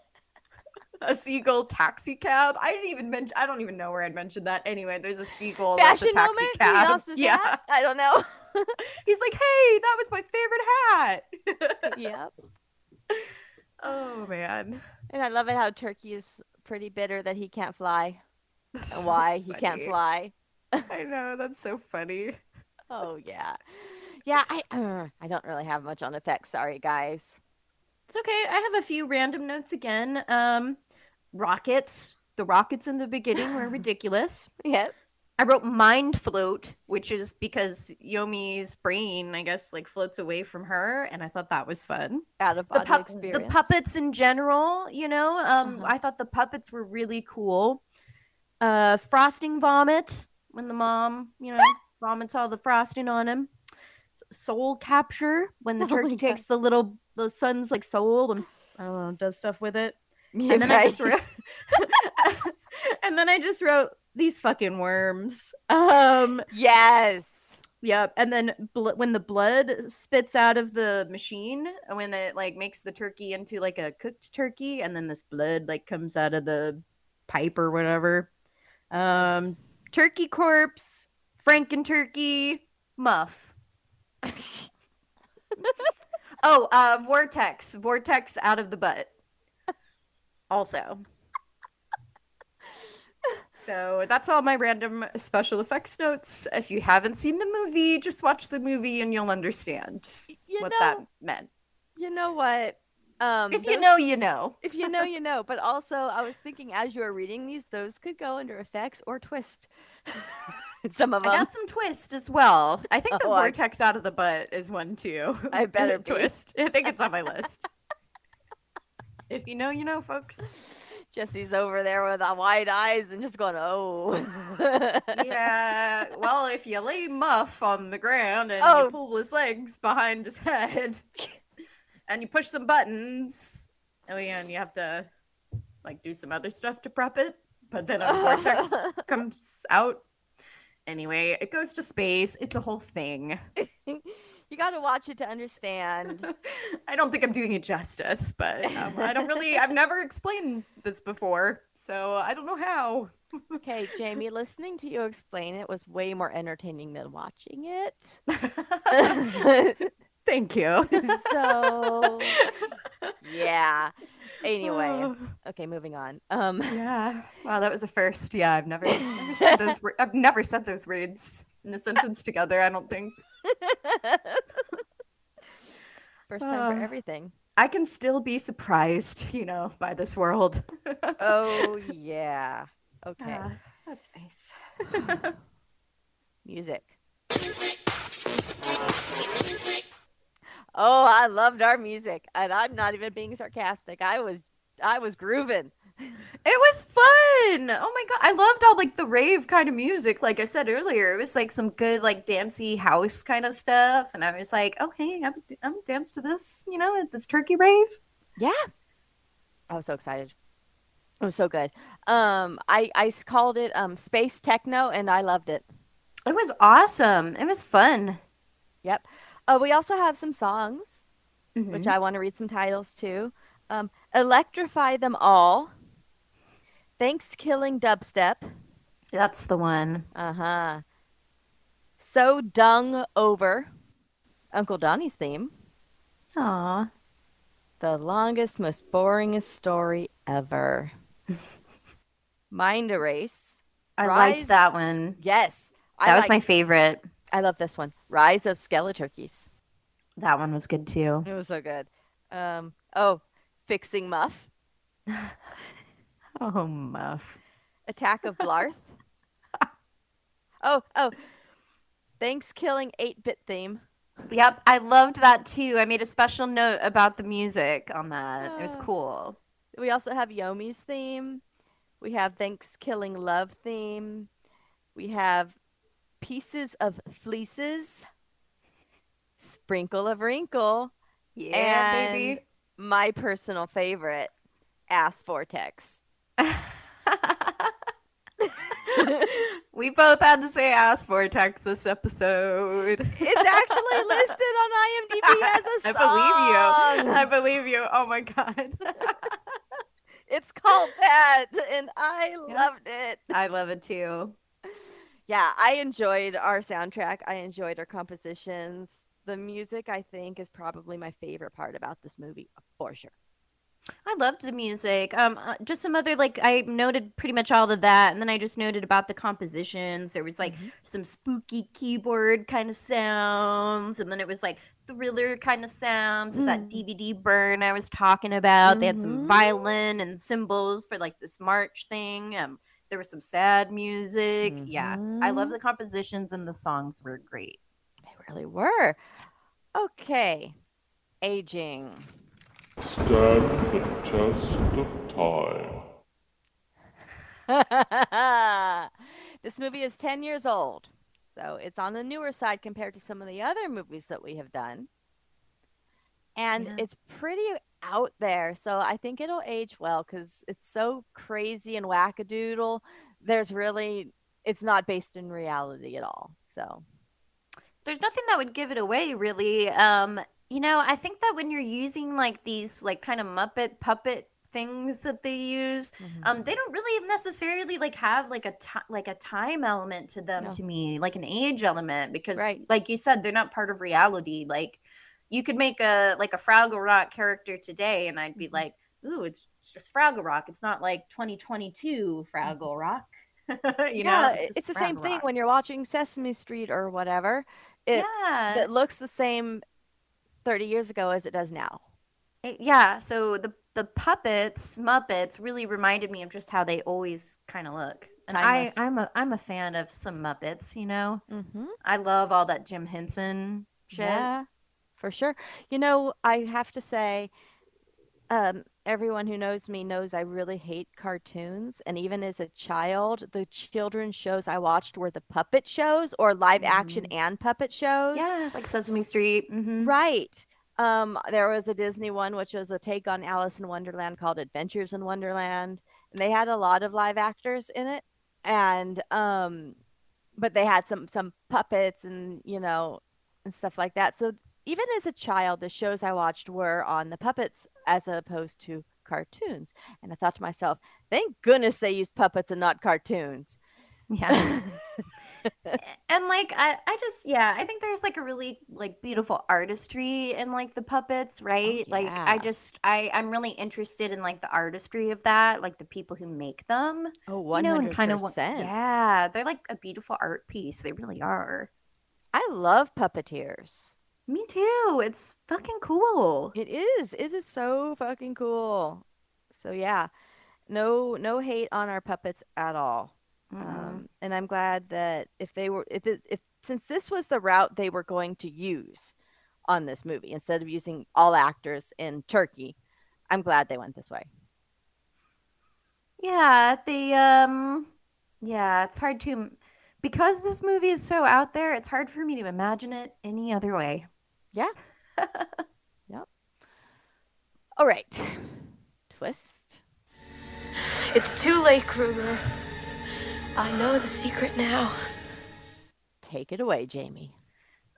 a seagull taxi cab. I didn't even mention. I don't even know where I'd mentioned that. Anyway, there's a seagull. that's a Fashion taxi cab. yeah, hat? I don't know. [LAUGHS] he's like, "Hey, that was my favorite hat." [LAUGHS] yep. oh man. And I love it how Turkey is pretty bitter that he can't fly. And why he can't fly. I know that's so funny. Oh yeah. Yeah, I uh, I don't really have much on effects. Sorry, guys. It's okay. I have a few random notes again. Um, rockets. The rockets in the beginning were [LAUGHS] ridiculous. Yes. I wrote mind float, which is because Yomi's brain, I guess, like floats away from her, and I thought that was fun. Out of The, body pup- the puppets in general, you know, um, Uh-huh. I thought the puppets were really cool. Uh, frosting vomit when the mom, you know, vomits all the frosting on him. Soul capture when the [LAUGHS] Oh turkey God. takes the little the son's like soul and I don't know does stuff with it. Yeah, and then I just [LAUGHS] wrote, [LAUGHS] and then I just wrote these fucking worms. Um, yes. Yep. And then bl- when the blood spits out of the machine, when it like makes the turkey into like a cooked turkey, and then this blood like comes out of the pipe or whatever. Um, turkey corpse, Franken turkey, muff. [LAUGHS] oh, uh, vortex, vortex out of the butt. Also. So that's all my random special effects notes. If you haven't seen the movie, just watch the movie and you'll understand You what know, that meant. You know what? Um, If you know, you know. If you know, you know. But also, I was thinking as you were reading these, those could go under effects or twist. [LAUGHS] [LAUGHS] Some of them. I got some twist as well. I think the Oh, I- vortex out of the butt is one too. I better [LAUGHS] twist. I think it's on my list. [LAUGHS] if you know, you know, folks. Jesse's over there with the wide eyes and just going, "Oh." yeah. Well, if you lay Muff on the ground and Oh. you pull his legs behind his head, and you push some buttons, oh yeah, and you have to like do some other stuff to prep it, but then a vortex comes out. Anyway, it goes to space. It's a whole thing. [LAUGHS] You got to watch it to understand. [LAUGHS] I don't think I'm doing it justice, but um, I don't really. I've never explained this before, so I don't know how. [LAUGHS] okay, Jamie, listening to you explain it was way more entertaining than watching it. Thank you. so, yeah. Anyway, okay, moving on. Um, yeah. Wow, that was a first. Yeah, I've never, never [LAUGHS] said those. wor- I've never said those words in a sentence together. I don't think. [LAUGHS] First time for Uh, everything. I can still be surprised, you know, by this world. Oh [LAUGHS] yeah. Okay. Ah, that's nice. [SIGHS] Music. Oh, I loved our music, and I'm not even being sarcastic. I was, I was grooving. [LAUGHS] It was fun. Oh my god, I loved all like the rave kind of music. Like I said earlier, it was like some good like dancey house kind of stuff, and I was like, oh hey, I'm I'm dance to this, you know, at this turkey rave. Yeah. I was so excited. It was so good. Um, I I called it um space techno, and I loved it. It was awesome. It was fun. Yep. Uh, we also have some songs, which Mhm. I want to read some titles to. Um, Electrify Them All. ThanksKilling Dubstep. That's the one. Uh huh. So Dung Over. Uncle Donnie's theme. Aw. The longest, most boringest story ever. [LAUGHS] Mind Erase. I Rise- liked that one. Yes. I That was like- my favorite. I love this one. Rise of Skeleturkeys. That one was good too. It was so good. Um, oh, Fixing Muff. [LAUGHS] Oh, Muff. Attack of Blarth. [LAUGHS] oh, oh. ThanksKilling 8 Bit Theme. Yep, I loved that too. I made a special note about the music on that. It was Ah. cool. We also have Yomi's theme. We have ThanksKilling Love theme. We have Pieces of Fleeces. Sprinkle of Wrinkle. Yeah, and baby. My personal favorite, Ass Vortex. [LAUGHS] we both had to say ass vortex this episode. It's actually listed on IMDb [LAUGHS] as a song. I believe you. I believe you. Oh my god. [LAUGHS] It's called that, and I loved it. I love it too. Yeah, I enjoyed our soundtrack. I enjoyed our compositions. The music, I think, is probably my favorite part about this movie, for sure. I loved the music. Um, uh, just some other like I noted pretty much all of that, and then I just noted about the compositions. There was like some spooky keyboard kind of sounds, and then it was like thriller kind of sounds with that DVD burn I was talking about. They had some violin and cymbals for like this march thing. Um, there was some sad music. Yeah, I love mm-hmm. the compositions and the songs were great. They really were. Okay, aging. Stand the test of time. [LAUGHS] this movie is 10 years old, so it's on the newer side compared to some of the other movies that we have done. And Yeah. it's pretty out there, so I think it'll age well because it's so crazy and wackadoodle. There's really, it's not based in reality at all. So, there's nothing that would give it away really um you know i think that when you're using like these like kind of muppet puppet things that they use um they don't really necessarily like have like a ti like a time element to them No. to me like an age element because Right. like you said they're not part of reality like you could make a like a fraggle rock character today and i'd be Mm-hmm. like ooh it's just fraggle rock it's not like 2022 fraggle rock [LAUGHS] you Mm-hmm. yeah, know it's, just the same thing when you're watching Sesame Street or whatever. It yeah that looks the same 30 years ago as it does now. It- yeah, so the the puppets, Muppets, really reminded me of just how they always kind of look. And Timeless. I, I'm a I'm a fan of some Muppets. You know, Mm-hmm. I love all that Jim Henson shit. Yeah, for sure. You know, I have to say, um, everyone who knows me knows I really hate cartoons. And even as a child, the children's shows I watched were the puppet shows or live action and puppet shows. Yeah, like Sesame Street. hmm Right. Um, there was a Disney one which was a take on Alice in Wonderland called Adventures in Wonderland, and they had a lot of live actors in it, and um, but they had some some puppets and you know and stuff like that. So even as a child, the shows I watched were on the puppets as opposed to cartoons. And I thought to myself, thank goodness they used puppets and not cartoons. Yeah. [LAUGHS] and like I, I just yeah i think there's like a really like beautiful artistry in like the puppets oh, right like i just i i'm really interested in like the artistry of that like the people who make them Oh, you know and kind of 100%. yeah they're like a beautiful art piece they really are I love puppeteers. Me too it's fucking cool It is. It is so fucking cool. So yeah, no no hate on our puppets at all. Um, and I'm glad that if they were if it, if since this was the route they were going to use on this movie instead of using all actors in Turkey, I'm glad they went this way. Yeah, the um yeah, it's hard to because this movie is so out there, it's hard for me to imagine it any other way. Yeah. [LAUGHS] yep. All right. Twist. It's too late, Kruger. I know the secret now. Take it away, Jamie.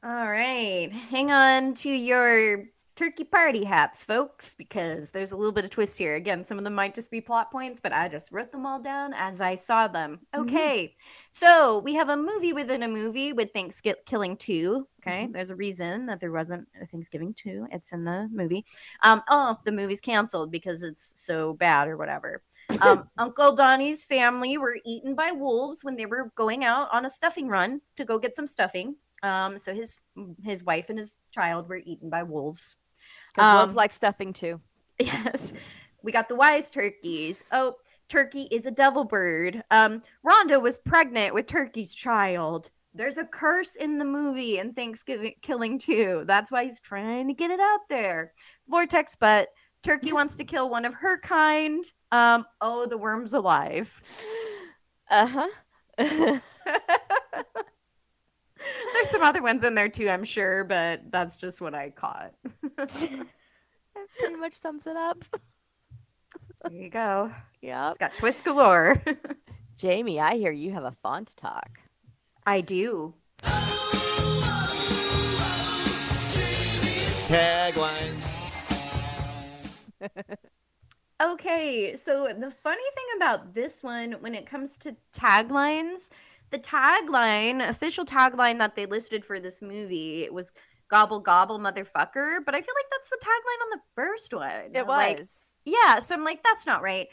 All right. Hang on to your turkey party hats, folks, because there's a little bit of twist here. Again, some of them might just be plot points, but I just wrote them all down as I saw them. Okay. So we have a movie within a movie with ThanksKilling 2. Okay. There's a reason that there wasn't a ThanksKilling 2. It's in the movie. Um, oh, the movie's canceled because it's so bad or whatever. [LAUGHS] Um, Uncle Donnie's family were eaten by wolves when they were going out on a stuffing run to go get some stuffing. Um, so his his wife and his child were eaten by wolves. Because wolves Um, like stuffing too. [LAUGHS] Yes. We got the wise turkeys. Oh, Turkey is a devil bird. Um, Rhonda was pregnant with Turkey's child. There's a curse in the movie and Thanksgiving Killing too. That's why he's trying to get it out there. Vortex, but Turkey wants to kill one of her kind. Um, oh, the worm's alive. Uh huh. [LAUGHS] There's some other ones in there too, I'm sure, but that's just what I caught. That pretty much sums it up. There you go. Yeah. It's got twist galore. [LAUGHS] Jamie, I hear you have a font talk. I do. Taglines. [LAUGHS] Okay, so the funny thing about this one, when it comes to taglines, the tagline, official tagline that they listed for this movie was "Gobble gobble, motherfucker." But I feel like that's the tagline on the first one. It was Like, yeah, so I'm like, that's not right.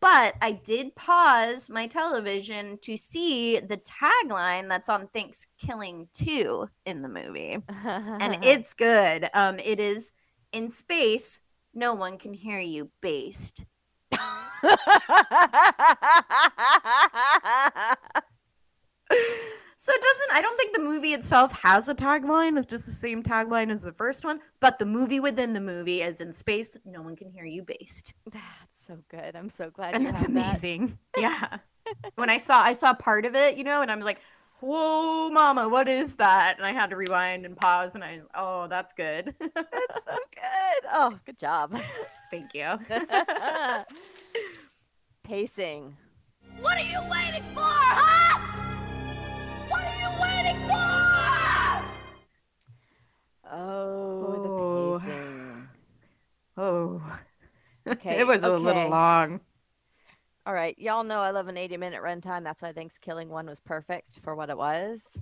But I did pause my television to see the tagline that's on ThanksKilling 2 in the movie. and [LAUGHS] it's good. Um, it is in space, no one can hear you based. [LAUGHS] So it doesn't. I don't think the movie itself has a tagline. It's just the same tagline as the first one. But the movie within the movie, as in space, no one can hear you based. That's so good. I'm so glad. and you it's have that. amazing. [LAUGHS] yeah. when I saw I saw part of it, you know, and I'm like, "Whoa, mama, what is that?" And I had to rewind and pause, and I, oh, that's good. That's so [LAUGHS] good. Oh, good job. Thank you. [LAUGHS] Pacing. What are you waiting for, huh? Are you? Oh, the oh. pacing. Oh. Okay. [LAUGHS] it was a little long. All right. Y'all know I love an 80 minute runtime. That's why I think Killing one was perfect for what it was.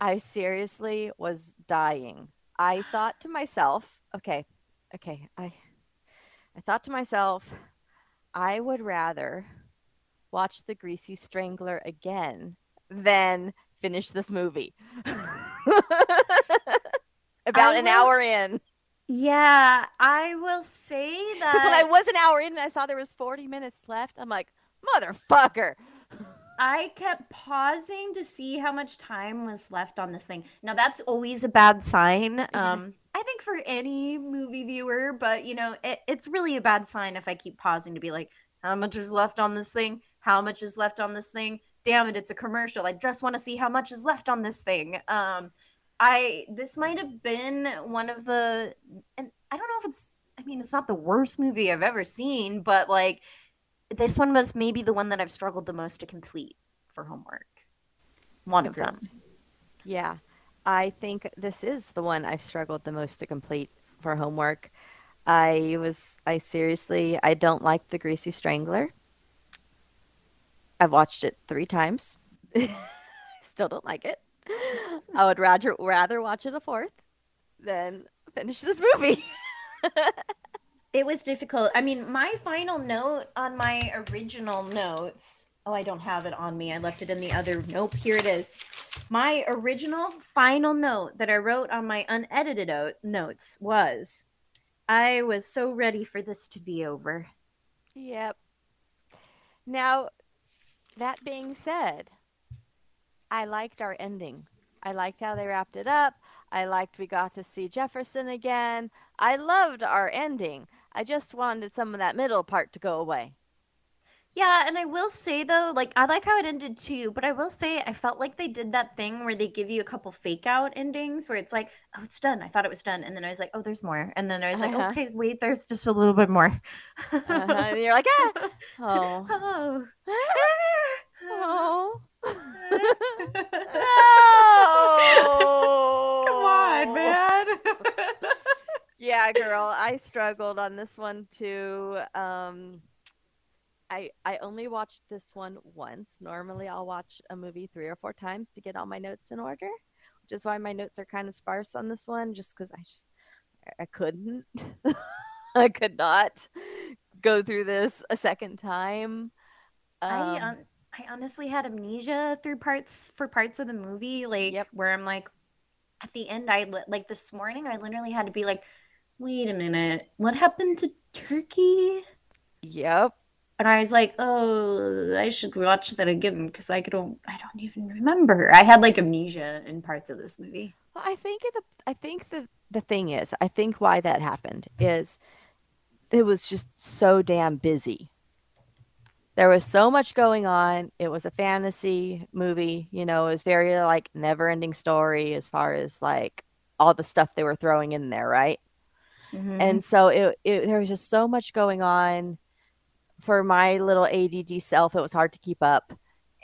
I seriously was dying. I thought to myself, okay, okay, I I thought to myself, I would rather watch The Greasy Strangler again than finish this movie. [LAUGHS] About I an will- hour in. Yeah, I will say that Because when I was an hour in and I saw there was 40 minutes left, I'm like, motherfucker. I kept pausing to see how much time was left on this thing. Now that's always a bad sign. Um, I think for any movie viewer, but you know, it, it's really a bad sign if I keep pausing to be like, how much is left on this thing? How much is left on this thing? Damn it, it's a commercial. I just want to see how much is left on this thing. Um, I this might have been one of the, and I don't know if it's. I mean, it's not the worst movie I've ever seen, but like this one was maybe the one that I've struggled the most to complete for homework. One of them. Yeah. I think this is the one I've struggled the most to complete for homework. I was, I seriously, I don't like The Greasy Strangler. I've watched it three times. [LAUGHS] Still don't like it. I would rather rather watch it a fourth than finish this movie. [LAUGHS] It was difficult. I mean, my final note on my original notes. Oh, I don't have it on me. I left it in the other. Nope, here it is. My original final note that I wrote on my unedited o- notes was I was so ready for this to be over. Yep. Now, that being said, I liked our ending. I liked how they wrapped it up. I liked we got to see Jefferson again. I loved our ending. I just wanted some of that middle part to go away. Yeah, and I will say though, like I like how it ended too, but I will say I felt like they did that thing where they give you a couple fake out endings where it's like, oh, it's done. I thought it was done, and then I was like, oh, there's more, and then I was Uh-huh. like, okay, wait, there's just a little bit more. Uh-huh, and you're like, ah, [LAUGHS] oh, oh, [LAUGHS] oh. [LAUGHS] Come on, man. yeah, girl, I struggled on this one too. Um, I I only watched this one once. Normally, I'll watch a movie three or four times to get all my notes in order, which is why my notes are kind of sparse on this one, just because I just I- I couldn't, [LAUGHS] I could not go through this a second time. I Um, on- I honestly had amnesia through parts for parts of the movie, like where I'm like, at the end, I li- like this morning, I literally had to be like, wait a minute, what happened to Turkey? Yep. And I was like, oh, I should watch that again because I don't, I don't even remember. I had like amnesia in parts of this movie. Well, I think the I think the the thing is, I think why that happened is it was just so damn busy. There was so much going on. It was a fantasy movie, you know, it was very like never-ending story as far as like all the stuff they were throwing in there, right? Mm-hmm. And so it, it there was just so much going on for my little ADD self. It was hard to keep up,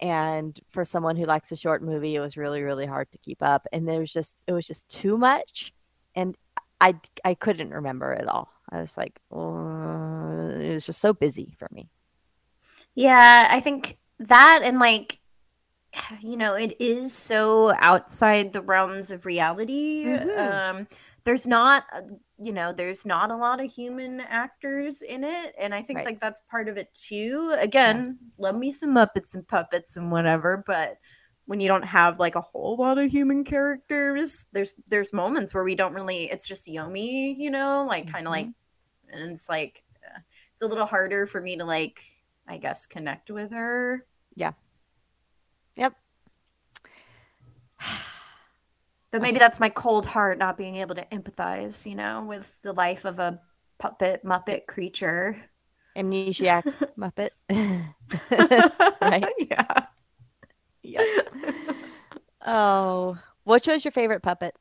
and for someone who likes a short movie, it was really really hard to keep up. And there was just it was just too much, and I I couldn't remember it all. I was like, uh, it was just so busy for me. Yeah, I think that and like you know, it is so outside the realms of reality. Mhm. Um there's not you know, there's not a lot of human actors in it and I think Right. like that's part of it too. Again, love me some muppets and puppets and whatever, but when you don't have like a whole lot of human characters, there's there's moments where we don't really it's just Yomi, you know, like kind of like and it's like uh, it's a little harder for me to like I guess connect with her. Yeah. Yep. [SIGHS] [SIGHS] But maybe that's my cold heart not being able to empathize, you know, with the life of a puppet muppet creature. Amnesiac [LAUGHS] Muppet. [LAUGHS] right? Yeah. Yep. Oh, which was your favorite puppet?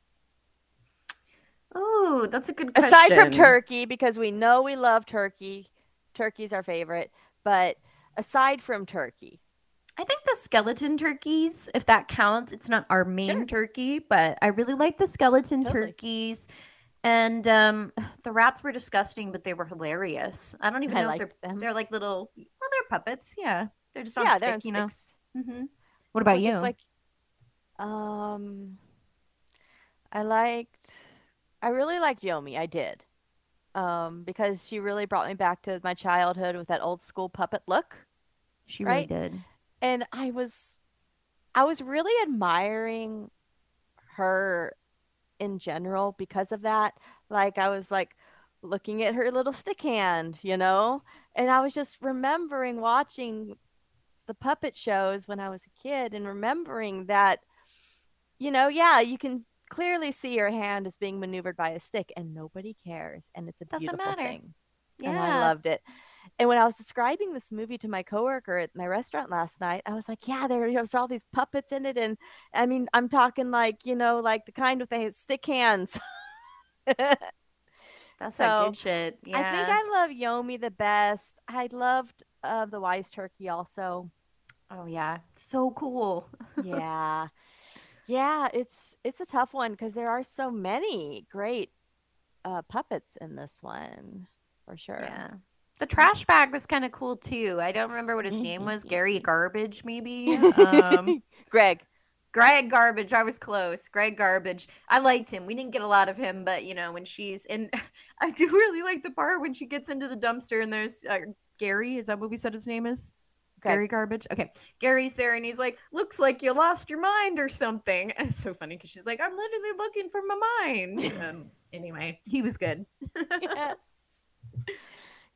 Oh, that's a good question. Aside from Turkey, because we know we love Turkey. Turkey's our favorite. But aside from Turkey, I think the skeleton turkeys, if that counts, it's not our main turkey, but I really like the skeleton turkeys. And um, [SIGHS] the rats were disgusting, but they were hilarious. I don't even I know if they're they're like little. Well, they're puppets. Yeah, they're just on yeah, stick, they're on you know. sticks. hmm What about you? like, um, I liked, I really liked Yomi. I did, um, because she really brought me back to my childhood with that old school puppet look. she right? really did. And I was I was really admiring her in general because of that. Like I was like looking at her little stick hand, you know? And I was just remembering watching the puppet shows when I was a kid and remembering that you know, yeah, you can clearly see her hand is being maneuvered by a stick and nobody cares and it's a Doesn't beautiful matter. thing. And Yeah. I loved it. And when I was describing this movie to my coworker at my restaurant last night, I was like, "Yeah, there all these puppets in it, and I mean, I'm talking like you know, like the kind with the stick hands." [LAUGHS] That's so good shit. Yeah. I think I love Yomi the best. I loved uh, the Wise Turkey also. Oh yeah, so cool. yeah, [LAUGHS] Yeah, it's it's a tough one because there are so many great uh, puppets in this one, for sure. Yeah. The trash bag was kind of cool too. I don't remember what his name was. Gary Garbage, maybe. Um, [LAUGHS] Greg. Greg Garbage. I was close. Greg Garbage. I liked him. We didn't get a lot of him, but you know when she's in, [LAUGHS] I do really like the part when she gets into the dumpster and there's uh, Gary. Is that what we said his name is? Greg. Gary Garbage. Okay, Gary's there and he's like, "Looks like you lost your mind or something." And [LAUGHS] it's so funny because she's like, "I'm literally looking for my mind." um, anyway, he was good. yes.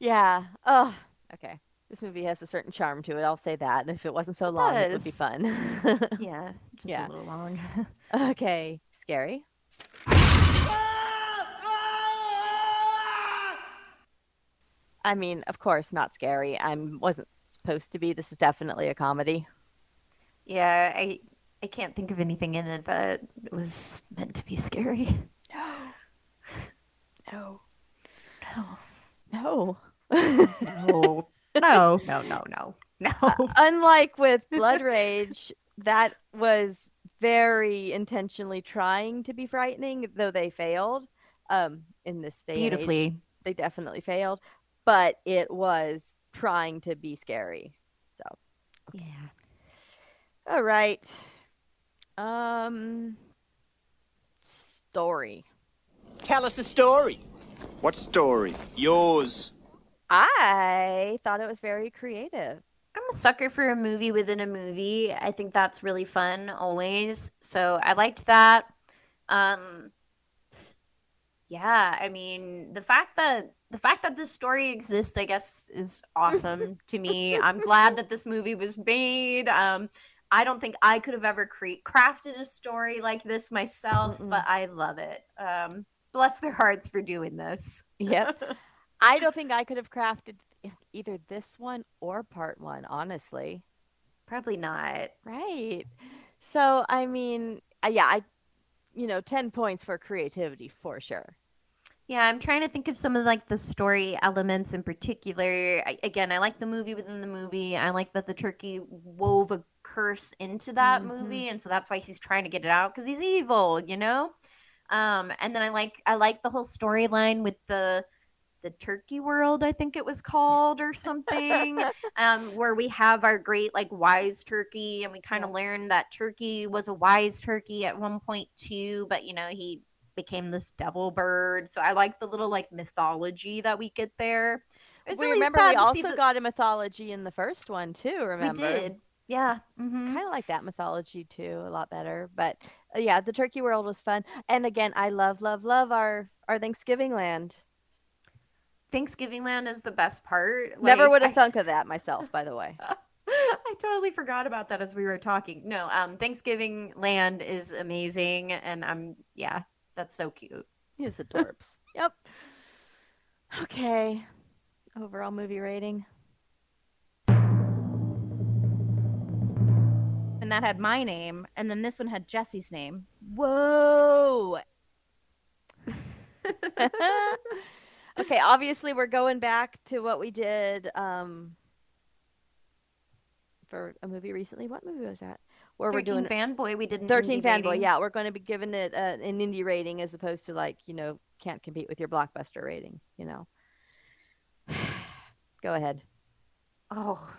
Yeah. Oh, okay. This movie has a certain charm to it. I'll say that. And if it wasn't so long, it would be does. fun. [LAUGHS] yeah, just Yeah. a little long. [LAUGHS] okay. Scary. I mean, of course, not scary. I wasn't supposed to be. This is definitely a comedy. Yeah, I I can't think of anything in it that was meant to be scary. [GASPS] No. No. [LAUGHS] No. No. No. No, no, no, no. No. Unlike with Blood Rage, that was very intentionally trying to be frightening, though they failed. Um, in this day, and age. Beautifully. they definitely failed, but it was trying to be scary. So, yeah. all right. Um, story. Tell us the story. What story? Yours. I thought it was very creative. I'm a sucker for a movie within a movie. I think that's really fun always. So I liked that. Um yeah, I mean, the fact that the fact that this story exists, I guess, is awesome [LAUGHS] to me. I'm glad that this movie was made. Um I don't think I could have ever cre- crafted a story like this myself, but I love it. Um bless their hearts for doing this. Yep. [LAUGHS] I don't think I could have crafted either this one or part one, honestly. Probably not. Right. So, I mean, uh, yeah, I, you know, 10 points for creativity for sure. Yeah, I'm trying to think of some of like the story elements in particular. I, again, I like the movie within the movie. I like that the turkey wove a curse into that Mhm. movie, and so that's why he's trying to get it out because he's evil, you know. Um, and then I like I like the whole storyline with the the turkey world, I think it was called or something, [LAUGHS] um, where we have our great like wise turkey, and we kind of learn that turkey was a wise turkey at one point too, but you know he became this devil bird. So I like the little like mythology that we get there. It was we really remember sad we also the- got a mythology in the first one too, remember? did. Yeah. Kind of like that mythology too, a lot better. But yeah, the turkey world was fun. And again, I love, love, love our our Thanksgiving land. Thanksgiving Land is the best part. Never would have I- thunk of that myself, by the way. [LAUGHS] I totally forgot about that as we were talking. No, um, Thanksgiving Land is amazing, and I'm yeah, that's so cute. He's adorbs. yep. Okay. Overall movie rating. And that had my name, and then this one had Jesse's name. Whoa. [LAUGHS] okay, obviously we're going back to what we did um for a movie recently. What movie was that? Where we're 13 doing Fanboy, we did an 13 indie fanboy. rating. Yeah, we're going to be giving it uh, an indie rating as opposed to like, you know, can't compete with your blockbuster rating, you know. [SIGHS] Go ahead. Oh,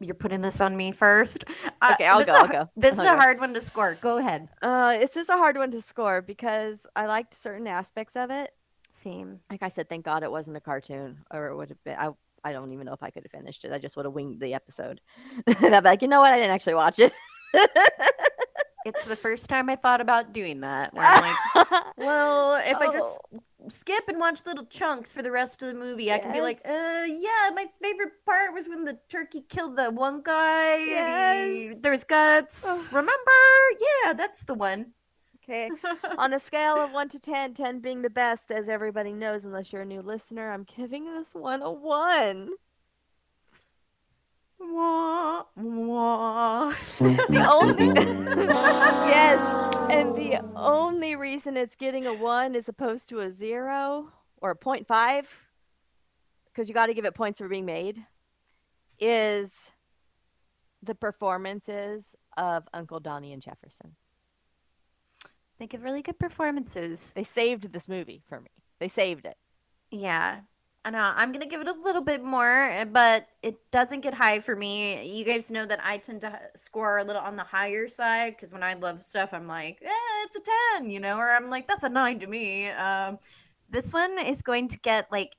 you're putting this on me first. Okay, I'll this go, Is a, I'll go, This is I'll a go. hard one to score. Go ahead. Uh, it's just a hard one to score because I liked certain aspects of it. Same. Like I said, thank God it wasn't a cartoon, or it would have been. I I don't even know if I could have finished it. I just would have winged the episode. [LAUGHS] and I'd be like, you know what? I didn't actually watch it. It's the first time I thought about doing that. Where I'm like, [LAUGHS] well, if I just Oh. Skip and watch little chunks for the rest of the movie, I can be like, uh, yeah, my favorite part was when the turkey killed the one guy. Yes. There's guts. Remember? Yeah, that's the one. Okay. [LAUGHS] On a scale of 1 to 10, 10 being the best, as everybody knows, unless you're a new listener, I'm giving this one a 1. Wah, wah. the only [LAUGHS] [LAUGHS] yes, and the only reason it's getting a one as opposed to a zero or a five, because you got to give it points for being made, is the performances of Uncle Donnie and Jefferson. They give really good performances. They saved this movie for me. They saved it. Yeah. I know. I'm gonna give it a little bit more, uh, but it doesn't get high for me. You guys know that I tend to score a little on the higher side because when I love stuff, I'm like, eh, it's a ten, you know, or I'm like, that's a nine to me. Um, this one is going to get like,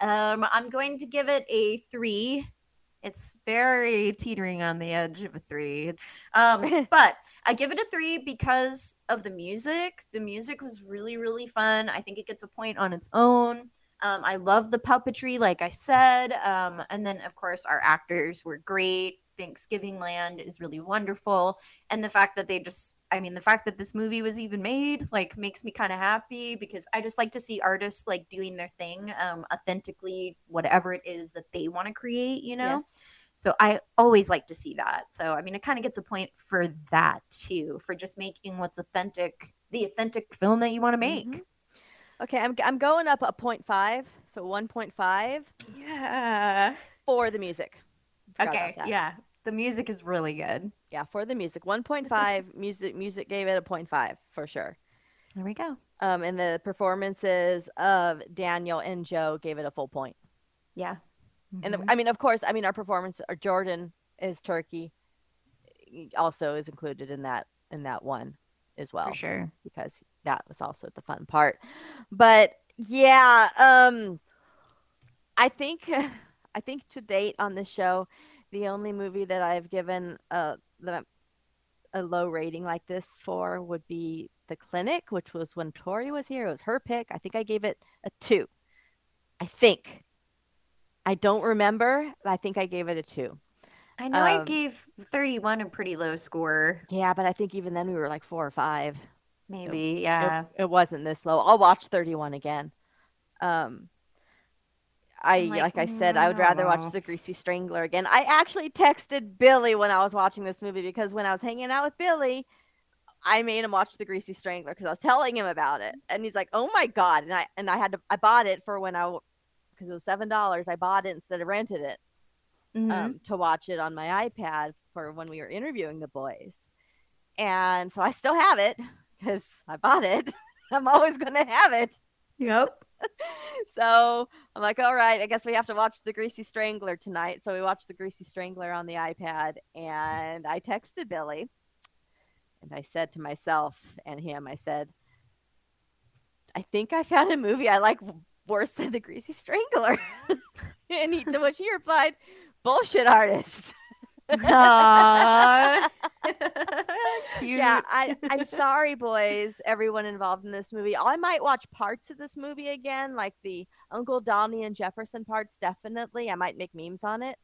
um, I'm going to give it a three. It's very teetering on the edge of a three. Um, [LAUGHS] but I give it a three because of the music. The music was really, really fun. I think it gets a point on its own. Um, I love the puppetry, like I said. Um, and then, of course, our actors were great. Thanksgiving Land is really wonderful. And the fact that they just, I mean, the fact that this movie was even made, like, makes me kind of happy because I just like to see artists, like, doing their thing um, authentically, whatever it is that they want to create, you know? Yes. So I always like to see that. So, I mean, it kind of gets a point for that too, for just making what's authentic, the authentic film that you want to make. Okay, I'm I'm going up a point five, so one point five. Yeah. For the music. Okay, yeah. The music is really good. Yeah, for the music. One point five. music music gave it a point five for sure. There we go. Um, and the performances of Daniel and Joe gave it a full point. Yeah. And Mhm. I mean, of course, I mean our performance. Or Jordan is Turkey. Also is included in that in that one as well. sure. because that was also the fun part. But yeah, um, I think [LAUGHS] I think to date on this show, the only movie that I've given a the, a low rating like this for would be The Clinic, which was when Tori was here. It was her pick. I think I gave it a two. I think. I don't remember. I think I gave it a two. I know I Um, gave 31 a pretty low score. Yeah, but I think even then we were like four or five. Maybe, It- yeah. It, wasn't this low. I'll watch 31 again. Um I I'm like, like, I said, I would "Mm, rather I don't know." watch The Greasy Strangler again. I actually texted Billy when I was watching this movie because when I was hanging out with Billy, I made him watch The Greasy Strangler because I was telling him about it, and he's like, "Oh my god!" And I and I had to I bought it for when I because it was seven dollars. I bought it instead of rented it Mm-hmm. um, to watch it on my iPad for when we were interviewing the boys. And so I still have it because I bought it. [LAUGHS] I'm always going to have it. Yep. [LAUGHS] so I'm like, all right, I guess we have to watch The Greasy Strangler tonight. So we watched The Greasy Strangler on the iPad. And I texted Billy and I said to myself and him, I said, I think I found a movie I like worse than The Greasy Strangler. [LAUGHS] and he, to which he replied, bullshit artist. [LAUGHS] Yeah, I, I'm sorry, boys, everyone involved in this movie. I might watch parts of this movie again, like the Uncle Donnie and Jefferson parts, definitely. I might make memes on it.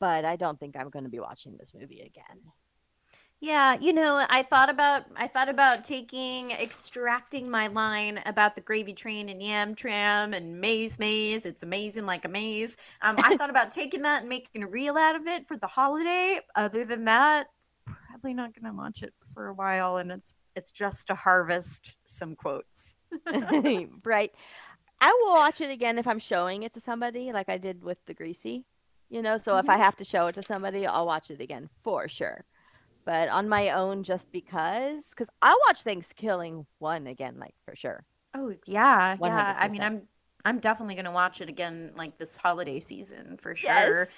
But I don't think I'm going to be watching this movie again. Yeah, you know, I thought about I thought about taking extracting my line about the gravy train and yam tram and maze maze. It's amazing like a maze. Um, I thought about taking that and making a reel out of it for the holiday. Other than that, probably not gonna launch it for a while, and it's it's just to harvest some quotes. [LAUGHS] [LAUGHS] right. I will watch it again if I'm showing it to somebody, like I did with the Greasy. You know, so if I Mhm. have to show it to somebody, I'll watch it again for sure. But on my own, just because, because I'll watch ThanksKilling one again, like for sure. Oh yeah, yeah. I mean, I'm I'm definitely gonna watch it again like this holiday season for sure. Yes.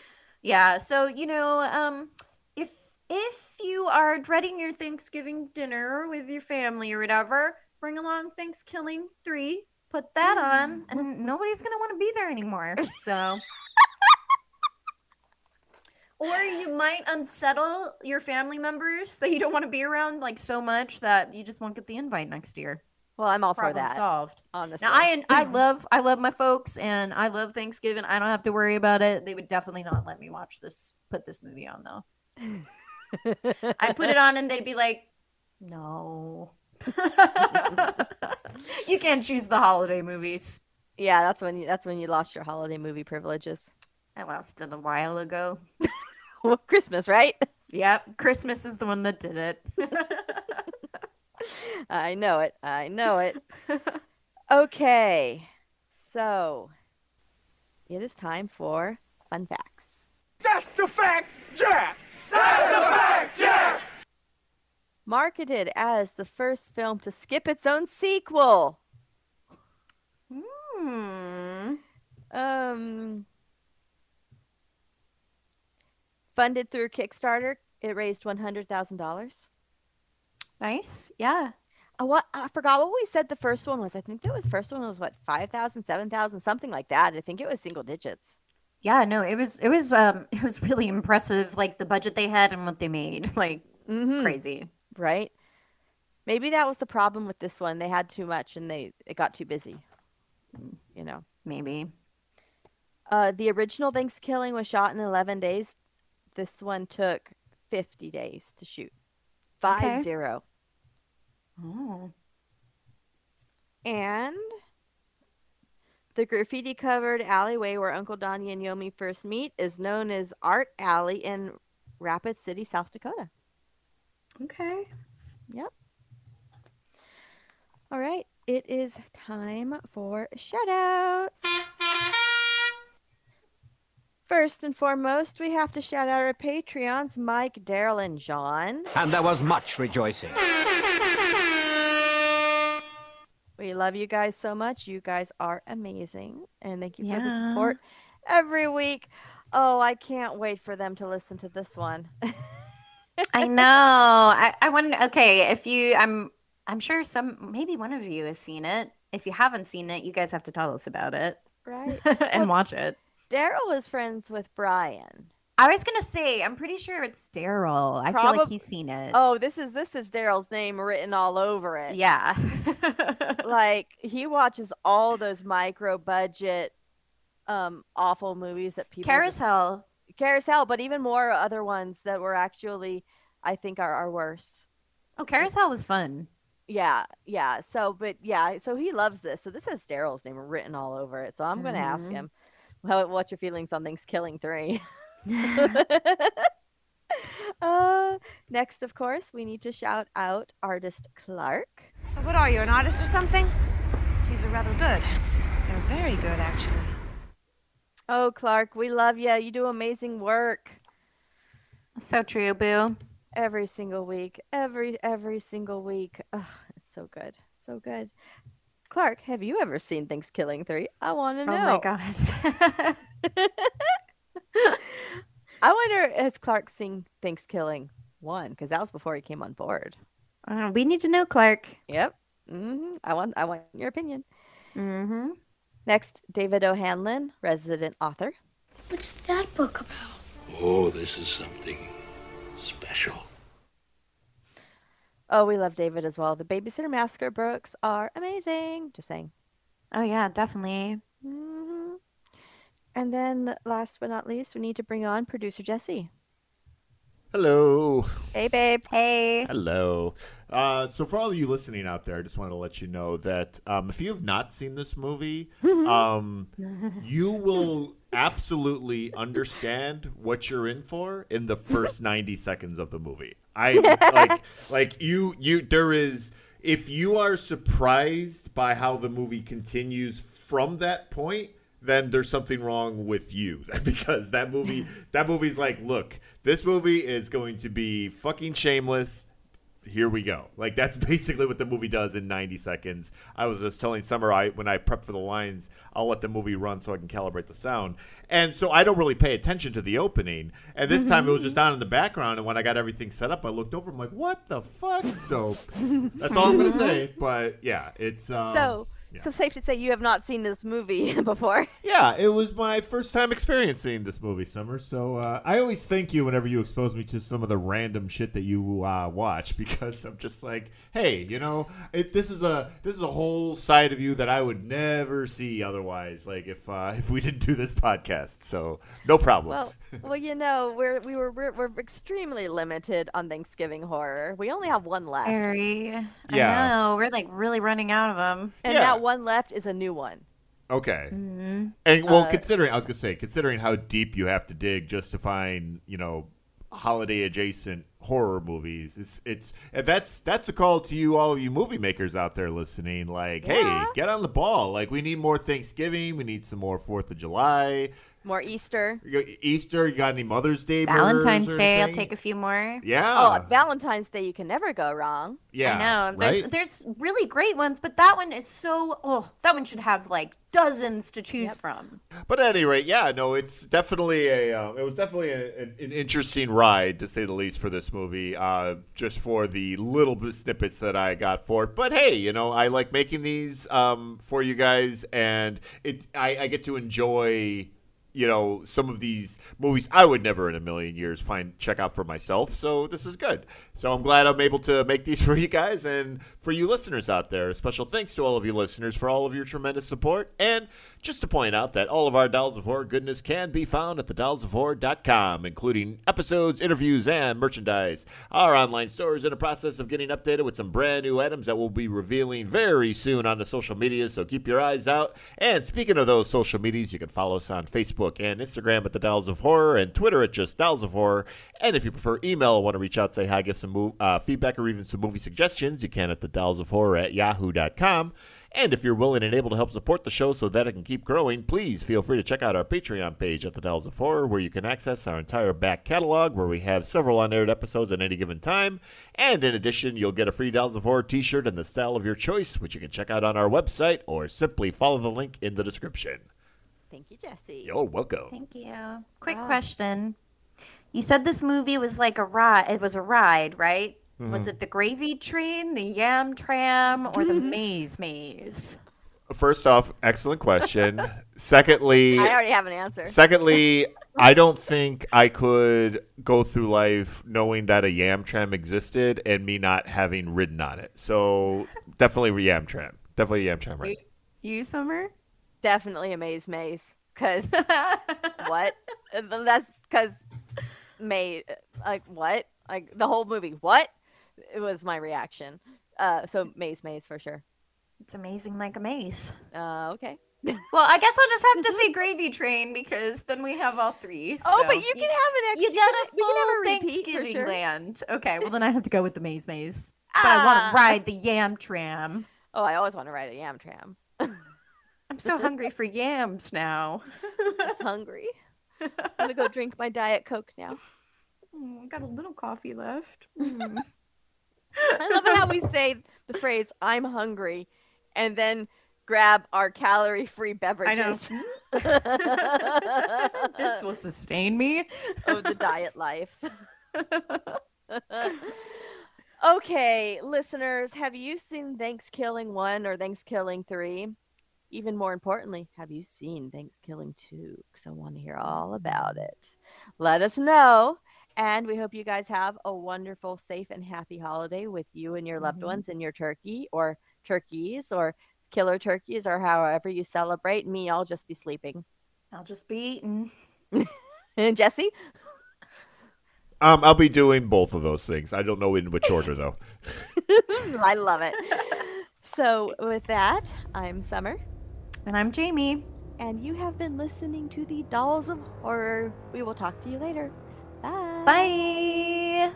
Yeah. So you know, um, if if you are dreading your Thanksgiving dinner with your family or whatever, bring along ThanksKilling three. Put that on, and nobody's gonna want to be there anymore. So. [LAUGHS] Or you might unsettle your family members that you don't want to be around like so much that you just won't get the invite next year. Well, I'm all for Problem that. solved. Honestly. Now I I [CLEARS THROAT] love I love my folks and I love Thanksgiving. I don't have to worry about it. They would definitely not let me watch this put this movie on though. [LAUGHS] I put it on and they'd be like, "No." [LAUGHS] you can't choose the holiday movies. Yeah, that's when you that's when you lost your holiday movie privileges. I lost it a while ago. [LAUGHS] well, [LAUGHS] Christmas, right? Yep, Christmas is the one that did it. [LAUGHS] I know it. I know it. [LAUGHS] okay. So it is time for fun facts. That's the fact, Jack! That's a fact, Jack! marketed as the first film to skip its own sequel. Hmm. Um, funded through Kickstarter, it raised one hundred thousand dollars. Nice. Yeah. I, what, I forgot what we said the first one was. I think that was first one was what 5,000, 7,000, something like that. I think it was single digits. Yeah, no, it was it was um [LAUGHS] it was really impressive like the budget they had and what they made. [LAUGHS] Like crazy. Right? Maybe that was the problem with this one. They had too much and they it got too busy. You know. Maybe. Uh, the original ThanksKilling was shot in 11 days. This one took 50 days to shoot. Five Okay. zero. Oh. And the graffiti covered alleyway where Uncle Donnie and Yomi first meet is known as Art Alley in Rapid City, South Dakota. Okay. Yep. All right. It is time for shout shoutouts. First and foremost, we have to shout out our Patreons, Mike, Daryl, and John. And there was much rejoicing. We love you guys so much. You guys are amazing. And thank you for the support every week. Oh, I can't wait for them to listen to this one. I know. I, I wonder okay, if you I'm I'm sure some maybe one of you has seen it. If you haven't seen it, you guys have to tell us about it. Right. [LAUGHS] and watch it. Daryl is friends with Brian. I was gonna say, I'm pretty sure it's Daryl. I feel like he's seen it. Oh, this is this is Daryl's name written all over it. Yeah. [LAUGHS] [LAUGHS] like he watches all those micro budget um awful movies that people just- Carousel. Carousel, but even more other ones that were actually I think are, are worse. Oh, Carousel was fun. Yeah, yeah. So, but yeah, so he loves this. So this has Daryl's name written all over it. So I'm going to ask Mhm. him, well, what's your feelings on ThanksKilling three? [LAUGHS] [LAUGHS] uh, next, of course, we need to shout out artist Clark. So what are you, an artist or something? These are rather good. They're very good, actually. Oh, Clark, we love you. You do amazing work So true, Boo. every single week. Every every single week. Ugh, it's so good, so good. Clark, have you ever seen ThanksKilling three? I want to Oh know. Oh my god. [LAUGHS] I wonder has Clark seen ThanksKilling one because that was before he came on board. Uh, we need to know, Clark. Yep. hmm I want I want your opinion. Mm-hmm. Next, David O'Hanlon, resident author. What's that book about? Oh, this is something special. Oh, we love David as well. The Babysitter Massacre books are amazing. Just saying. Oh yeah, definitely. hmm And then, last but not least, we need to bring on producer Jesse. Hello. Hey, babe. Hey. Hello. Uh, so for all of you listening out there, I just wanted to let you know that um, if you have not seen this movie, [LAUGHS] um, [LAUGHS] you will absolutely understand what you're in for in the first 90 seconds of the movie. I [LAUGHS] like like you you there is if you are surprised by how the movie continues from that point, then there's something wrong with you. [LAUGHS] Because that movie that movie's like, look, this movie is going to be fucking shameless here we go. Like that's [LAUGHS] basically what the movie does in 90 seconds. I was just telling Summer I when I prep for the lines, I'll let the movie run so I can calibrate the sound. And so I don't really pay attention to the opening. And this time it was just on in the background and when I got everything set up, I looked over I'm like, "What the fuck?" So [LAUGHS] that's all I'm going to say, but yeah, it's um, so, yeah. so safe to say you have not seen this movie [LAUGHS] before. Yeah, it was my first time experiencing this movie, Summer. So uh, I always thank you whenever you expose me to some of the random shit that you uh, watch [LAUGHS] because I'm just like, hey, you know, it, this is a this is a whole side of you that I would never see otherwise. Like if uh, [LAUGHS] if we didn't do this podcast, so no problem. Well, well, you know, we're we were we're, we're extremely limited on Thanksgiving horror. We only have one left, Very. Yeah. I know. We're like really running out of them. and Yeah. that one left is a new one. Okay. Mm-hmm. And well, Uh, considering I was gonna say, considering how deep you have to dig just to find, you know, holiday adjacent horror movies, it's it's and that's that's a call to you, all of you movie makers out there listening. Like, hey, get on the ball. Like, we need more Thanksgiving. We need some more Fourth of July. More Easter. You got Easter. You got any Mother's Day? Valentine's or Day, I'll take a few more. Yeah. Oh, Valentine's Day, you can never go wrong. Yeah. I know. There's right? there's really great ones, but that one is so oh, that one should have like dozens to choose from. But at any rate, yeah, no, it's definitely a. Uh, it was definitely a, an, an interesting ride to say the least for this movie. Uh, just for the little bit snippets that I got for it. But hey, you know, I like making these um, for you guys, and it I, I get to enjoy. You know, some of these movies I would never in a million years find check out for myself. So this is good. So I'm glad I'm able to make these [LAUGHS] for you guys and for you listeners out there. Special thanks to all of you listeners for all of your tremendous support. And just to point out that all of our Dolls of Horror goodness can be found at thedollsofhorror.com, including episodes, interviews, and merchandise. Our online store is in the process of getting updated with some brand new items that we'll be revealing very soon on the social media, so keep your eyes out. And speaking of those social medias, you can follow us on Facebook and Instagram at the Dolls of Horror and Twitter at just Dolls of Horror. And if you prefer email or want to reach out, say hi, give some uh, feedback or even some movie suggestions, you can at the Dolls of Horror at yahoo.com. And if you're willing and able to help support the show so that it can keep growing, please feel free to check out our Patreon page at the Dolls of Horror, where you can access our entire back catalog, where we have several unaired episodes at any given time. And in addition, you'll get a free Dolls of Horror t shirt in the style of your choice, which you can check out on our website or simply follow the link in the description. Thank you, Jesse. You're welcome. Thank you. Quick Wow. question. You said this movie was like a ride. It was a ride, right? Was Mhm. it the gravy train, the yam tram, or the maze maze? First off, excellent question. Secondly, [LAUGHS] I already have an answer. Secondly, [LAUGHS] I don't think I could go through life knowing that a Yam Tram existed and me not having ridden on it. So definitely Yam Tram. Definitely Yam Tram, right? You, Summer? Definitely a maze maze. Cause [LAUGHS] what? That's because maze. Like what? Like the whole movie. What? It was my reaction. Uh, so maze maze for sure. It's amazing like a maze. Uh, okay. [LAUGHS] Well, I guess I'll just have to say [LAUGHS] gravy train because then we have all three. Oh, but you can have an extra. You got a we can full a Thanksgiving sure. land. Okay, well then I have to go with the maze maze. But I want Ah. to ride the yam tram. Oh, I always want to ride a yam tram. [LAUGHS] I'm so hungry for yams now. Just hungry. I'm gonna go drink my diet coke now. Mm, I got a little coffee left. I love how we say the phrase "I'm hungry," and then grab our calorie-free beverages. I know. [LAUGHS] [LAUGHS] this will sustain me. of the diet life. [LAUGHS] okay, listeners, have you seen ThanksKilling 1 or ThanksKilling 3? Even more importantly, have you seen ThanksKilling 2? Because I want to hear all about it. Let us know. And we hope you guys have a wonderful, safe, and happy holiday with you and your loved Mhm. ones and your turkey or turkeys or killer turkeys or however you celebrate. Me, I'll just be sleeping. I'll just be eating. and [LAUGHS] Jesse? Um, I'll be doing both of those things. I don't know in which order though. [LAUGHS] I love it. So, with that, I'm Summer. And I'm Jamie. And you have been listening to the Dolls of Horror. We will talk to you later. Bye. Bye.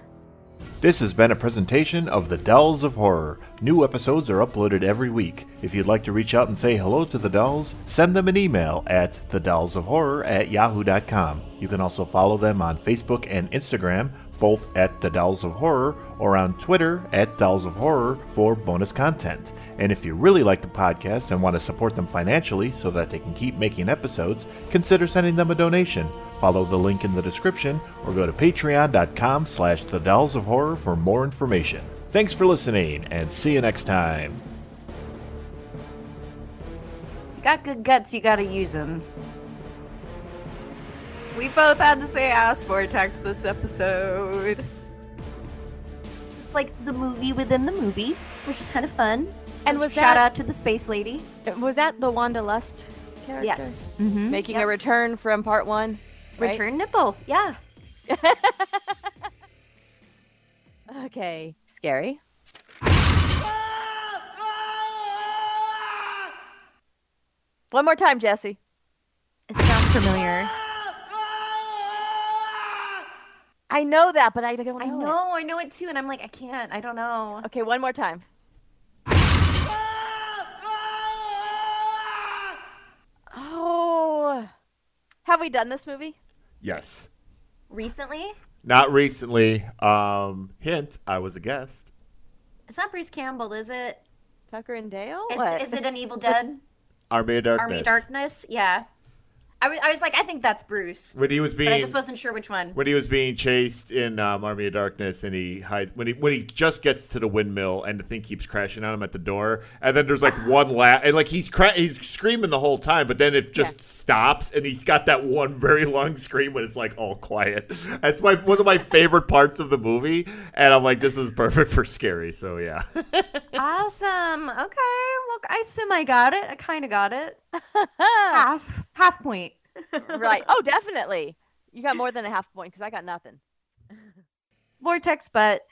This has been a presentation of the Dolls of Horror. New episodes are uploaded every week. If you'd like to reach out and say hello to the dolls, send them an email at thedollsofhorror at yahoo.com. You can also follow them on Facebook and Instagram, both at The Dolls of Horror, or on Twitter at Dolls of Horror for bonus content. And if you really like the podcast and want to support them financially so that they can keep making episodes, consider sending them a donation. Follow the link in the description or go to patreon.com slash the dolls of horror for more information. Thanks for listening and see you next time. You got good guts, you gotta use them. We both had to say ass vortex this episode. It's like the movie within the movie, which is kind of fun. And So was shout that- out to the space lady. Was that the Wanda Lust character? Yes. Mhm. Making Yep. a return from part one? Right? Return nipple. Yeah. [LAUGHS] Okay. Scary. One more time, Jesse. It sounds familiar. I know that, but I don't know. I know, I know it too, and I'm like, I can't. I don't know. Okay, one more time. Oh. Have we done this movie? Yes. Recently? Not recently. Um, hint, I was a guest. It's not Bruce Campbell, is it? Tucker and Dale? It's, What? is it an Evil [LAUGHS] Dead? Army of Darkness. Army of Darkness? Yeah. I was, I was like, I think that's Bruce. When he was But I just wasn't sure which one. When he was being chased in um, Army of Darkness, and he hides when he when he just gets to the windmill, and the thing keeps crashing on him at the door, and then there's like [SIGHS] one la and like he's cra- he's screaming the whole time, but then it just stops, and he's got that one very long scream when it's like all quiet. [LAUGHS] That's my one of my favorite parts of the movie, and I'm like, this is perfect for scary. So yeah. [LAUGHS] awesome. Okay. Well, I assume I got it. I kind of got it. Half. Half point. [LAUGHS] right. Oh, definitely. You got more than a half point because I got nothing. Vortex butt.